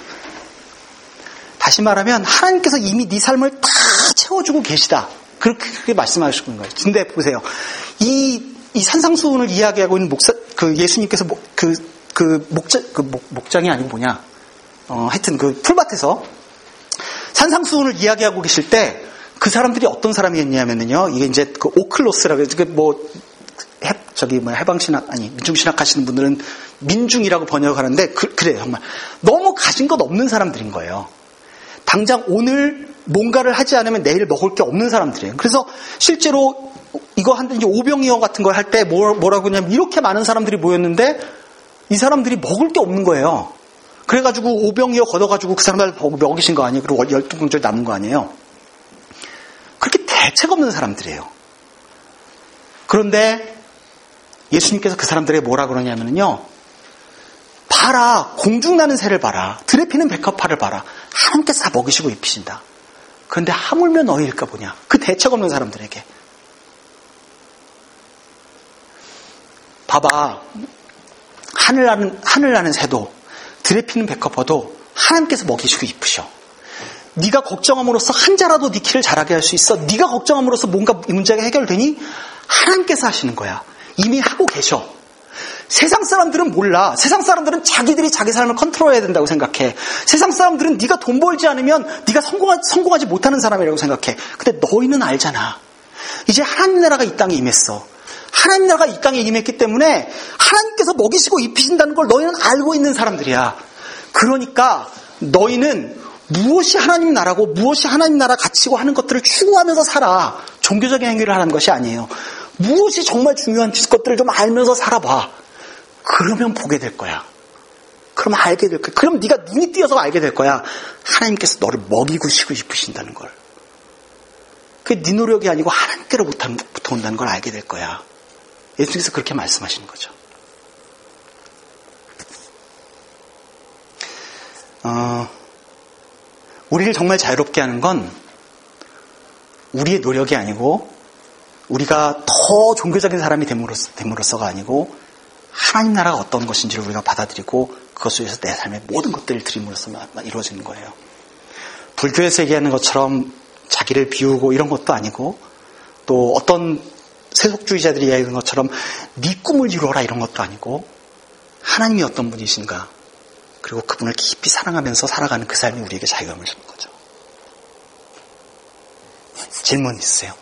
다시 말하면 하나님께서 이미 네 삶을 다 채워주고 계시다. 그렇게, 그렇게 말씀하시는 거예요. 근데 보세요. 이, 이 산상수훈을 이야기하고 있는 목사, 그 예수님께서 목, 그, 그 목자, 그 목, 목장이 아니고 뭐냐. 어, 하여튼 그 풀밭에서 산상수훈을 이야기하고 계실 때 그 사람들이 어떤 사람이었냐면요. 이게 이제 그 오클로스라고 해서 뭐 해, 저기 뭐 해방신학 아니 민중신학 하시는 분들은 민중이라고 번역하는데 그, 그래요 정말 너무 가진 것 없는 사람들인 거예요. 당장 오늘 뭔가를 하지 않으면 내일 먹을 게 없는 사람들이에요. 그래서 실제로 이거 한 이제 오병이어 같은 걸 할 때 뭐라고 하냐면 이렇게 많은 사람들이 모였는데 이 사람들이 먹을 게 없는 거예요. 그래가지고 오병이어 걷어가지고 그 사람들 먹이신 거 아니에요? 그리고 열두 공절 남은 거 아니에요? 그렇게 대책 없는 사람들이에요. 그런데 예수님께서 그 사람들에게 뭐라 그러냐면요. 봐라. 공중 나는 새를 봐라. 들에 피는 백합화를 봐라. 하나님께서 다 먹이시고 입히신다. 그런데 하물며 너희일까 보냐. 그 대책 없는 사람들에게. 봐봐. 하늘 나는, 하늘 나는 새도 들에 피는 백합화도 하나님께서 먹이시고 입으셔. 네가 걱정함으로써 한 자라도 네 키를 자라게 할 수 있어. 네가 걱정함으로써 뭔가 이 문제가 해결되니 하나님께서 하시는 거야. 이미 하고 계셔. 세상 사람들은 몰라. 세상 사람들은 자기들이 자기 삶을 컨트롤해야 된다고 생각해. 세상 사람들은 네가 돈 벌지 않으면 네가 성공하, 성공하지 못하는 사람이라고 생각해. 근데 너희는 알잖아. 이제 하나님 나라가 이 땅에 임했어. 하나님 나라가 이 땅에 임했기 때문에 하나님께서 먹이시고 입히신다는 걸 너희는 알고 있는 사람들이야. 그러니까 너희는 무엇이 하나님 나라고 무엇이 하나님 나라 가치고 하는 것들을 추구하면서 살아. 종교적인 행위를 하는 것이 아니에요. 무엇이 정말 중요한 것들을 좀 알면서 살아봐. 그러면 보게 될 거야. 그럼 알게 될 거야. 그럼 네가 눈이 띄어서 알게 될 거야. 하나님께서 너를 먹이고 쉬고 싶으신다는 걸. 그게 네 노력이 아니고 하나님께로부터 온다는 걸 알게 될 거야. 예수님께서 그렇게 말씀하시는 거죠. 어, 우리를 정말 자유롭게 하는 건 우리의 노력이 아니고 우리가 더 종교적인 사람이 됨으로써, 됨으로써가 아니고 하나님 나라가 어떤 것인지를 우리가 받아들이고 그것 속에서 내 삶의 모든 것들을 드림으로써 이루어지는 거예요. 불교에서 얘기하는 것처럼 자기를 비우고 이런 것도 아니고 또 어떤 세속주의자들이 이야기하는 것처럼 네 꿈을 이루어라 이런 것도 아니고 하나님이 어떤 분이신가 그리고 그분을 깊이 사랑하면서 살아가는 그 삶이 우리에게 자유함을 주는 거죠. 질문 있으세요?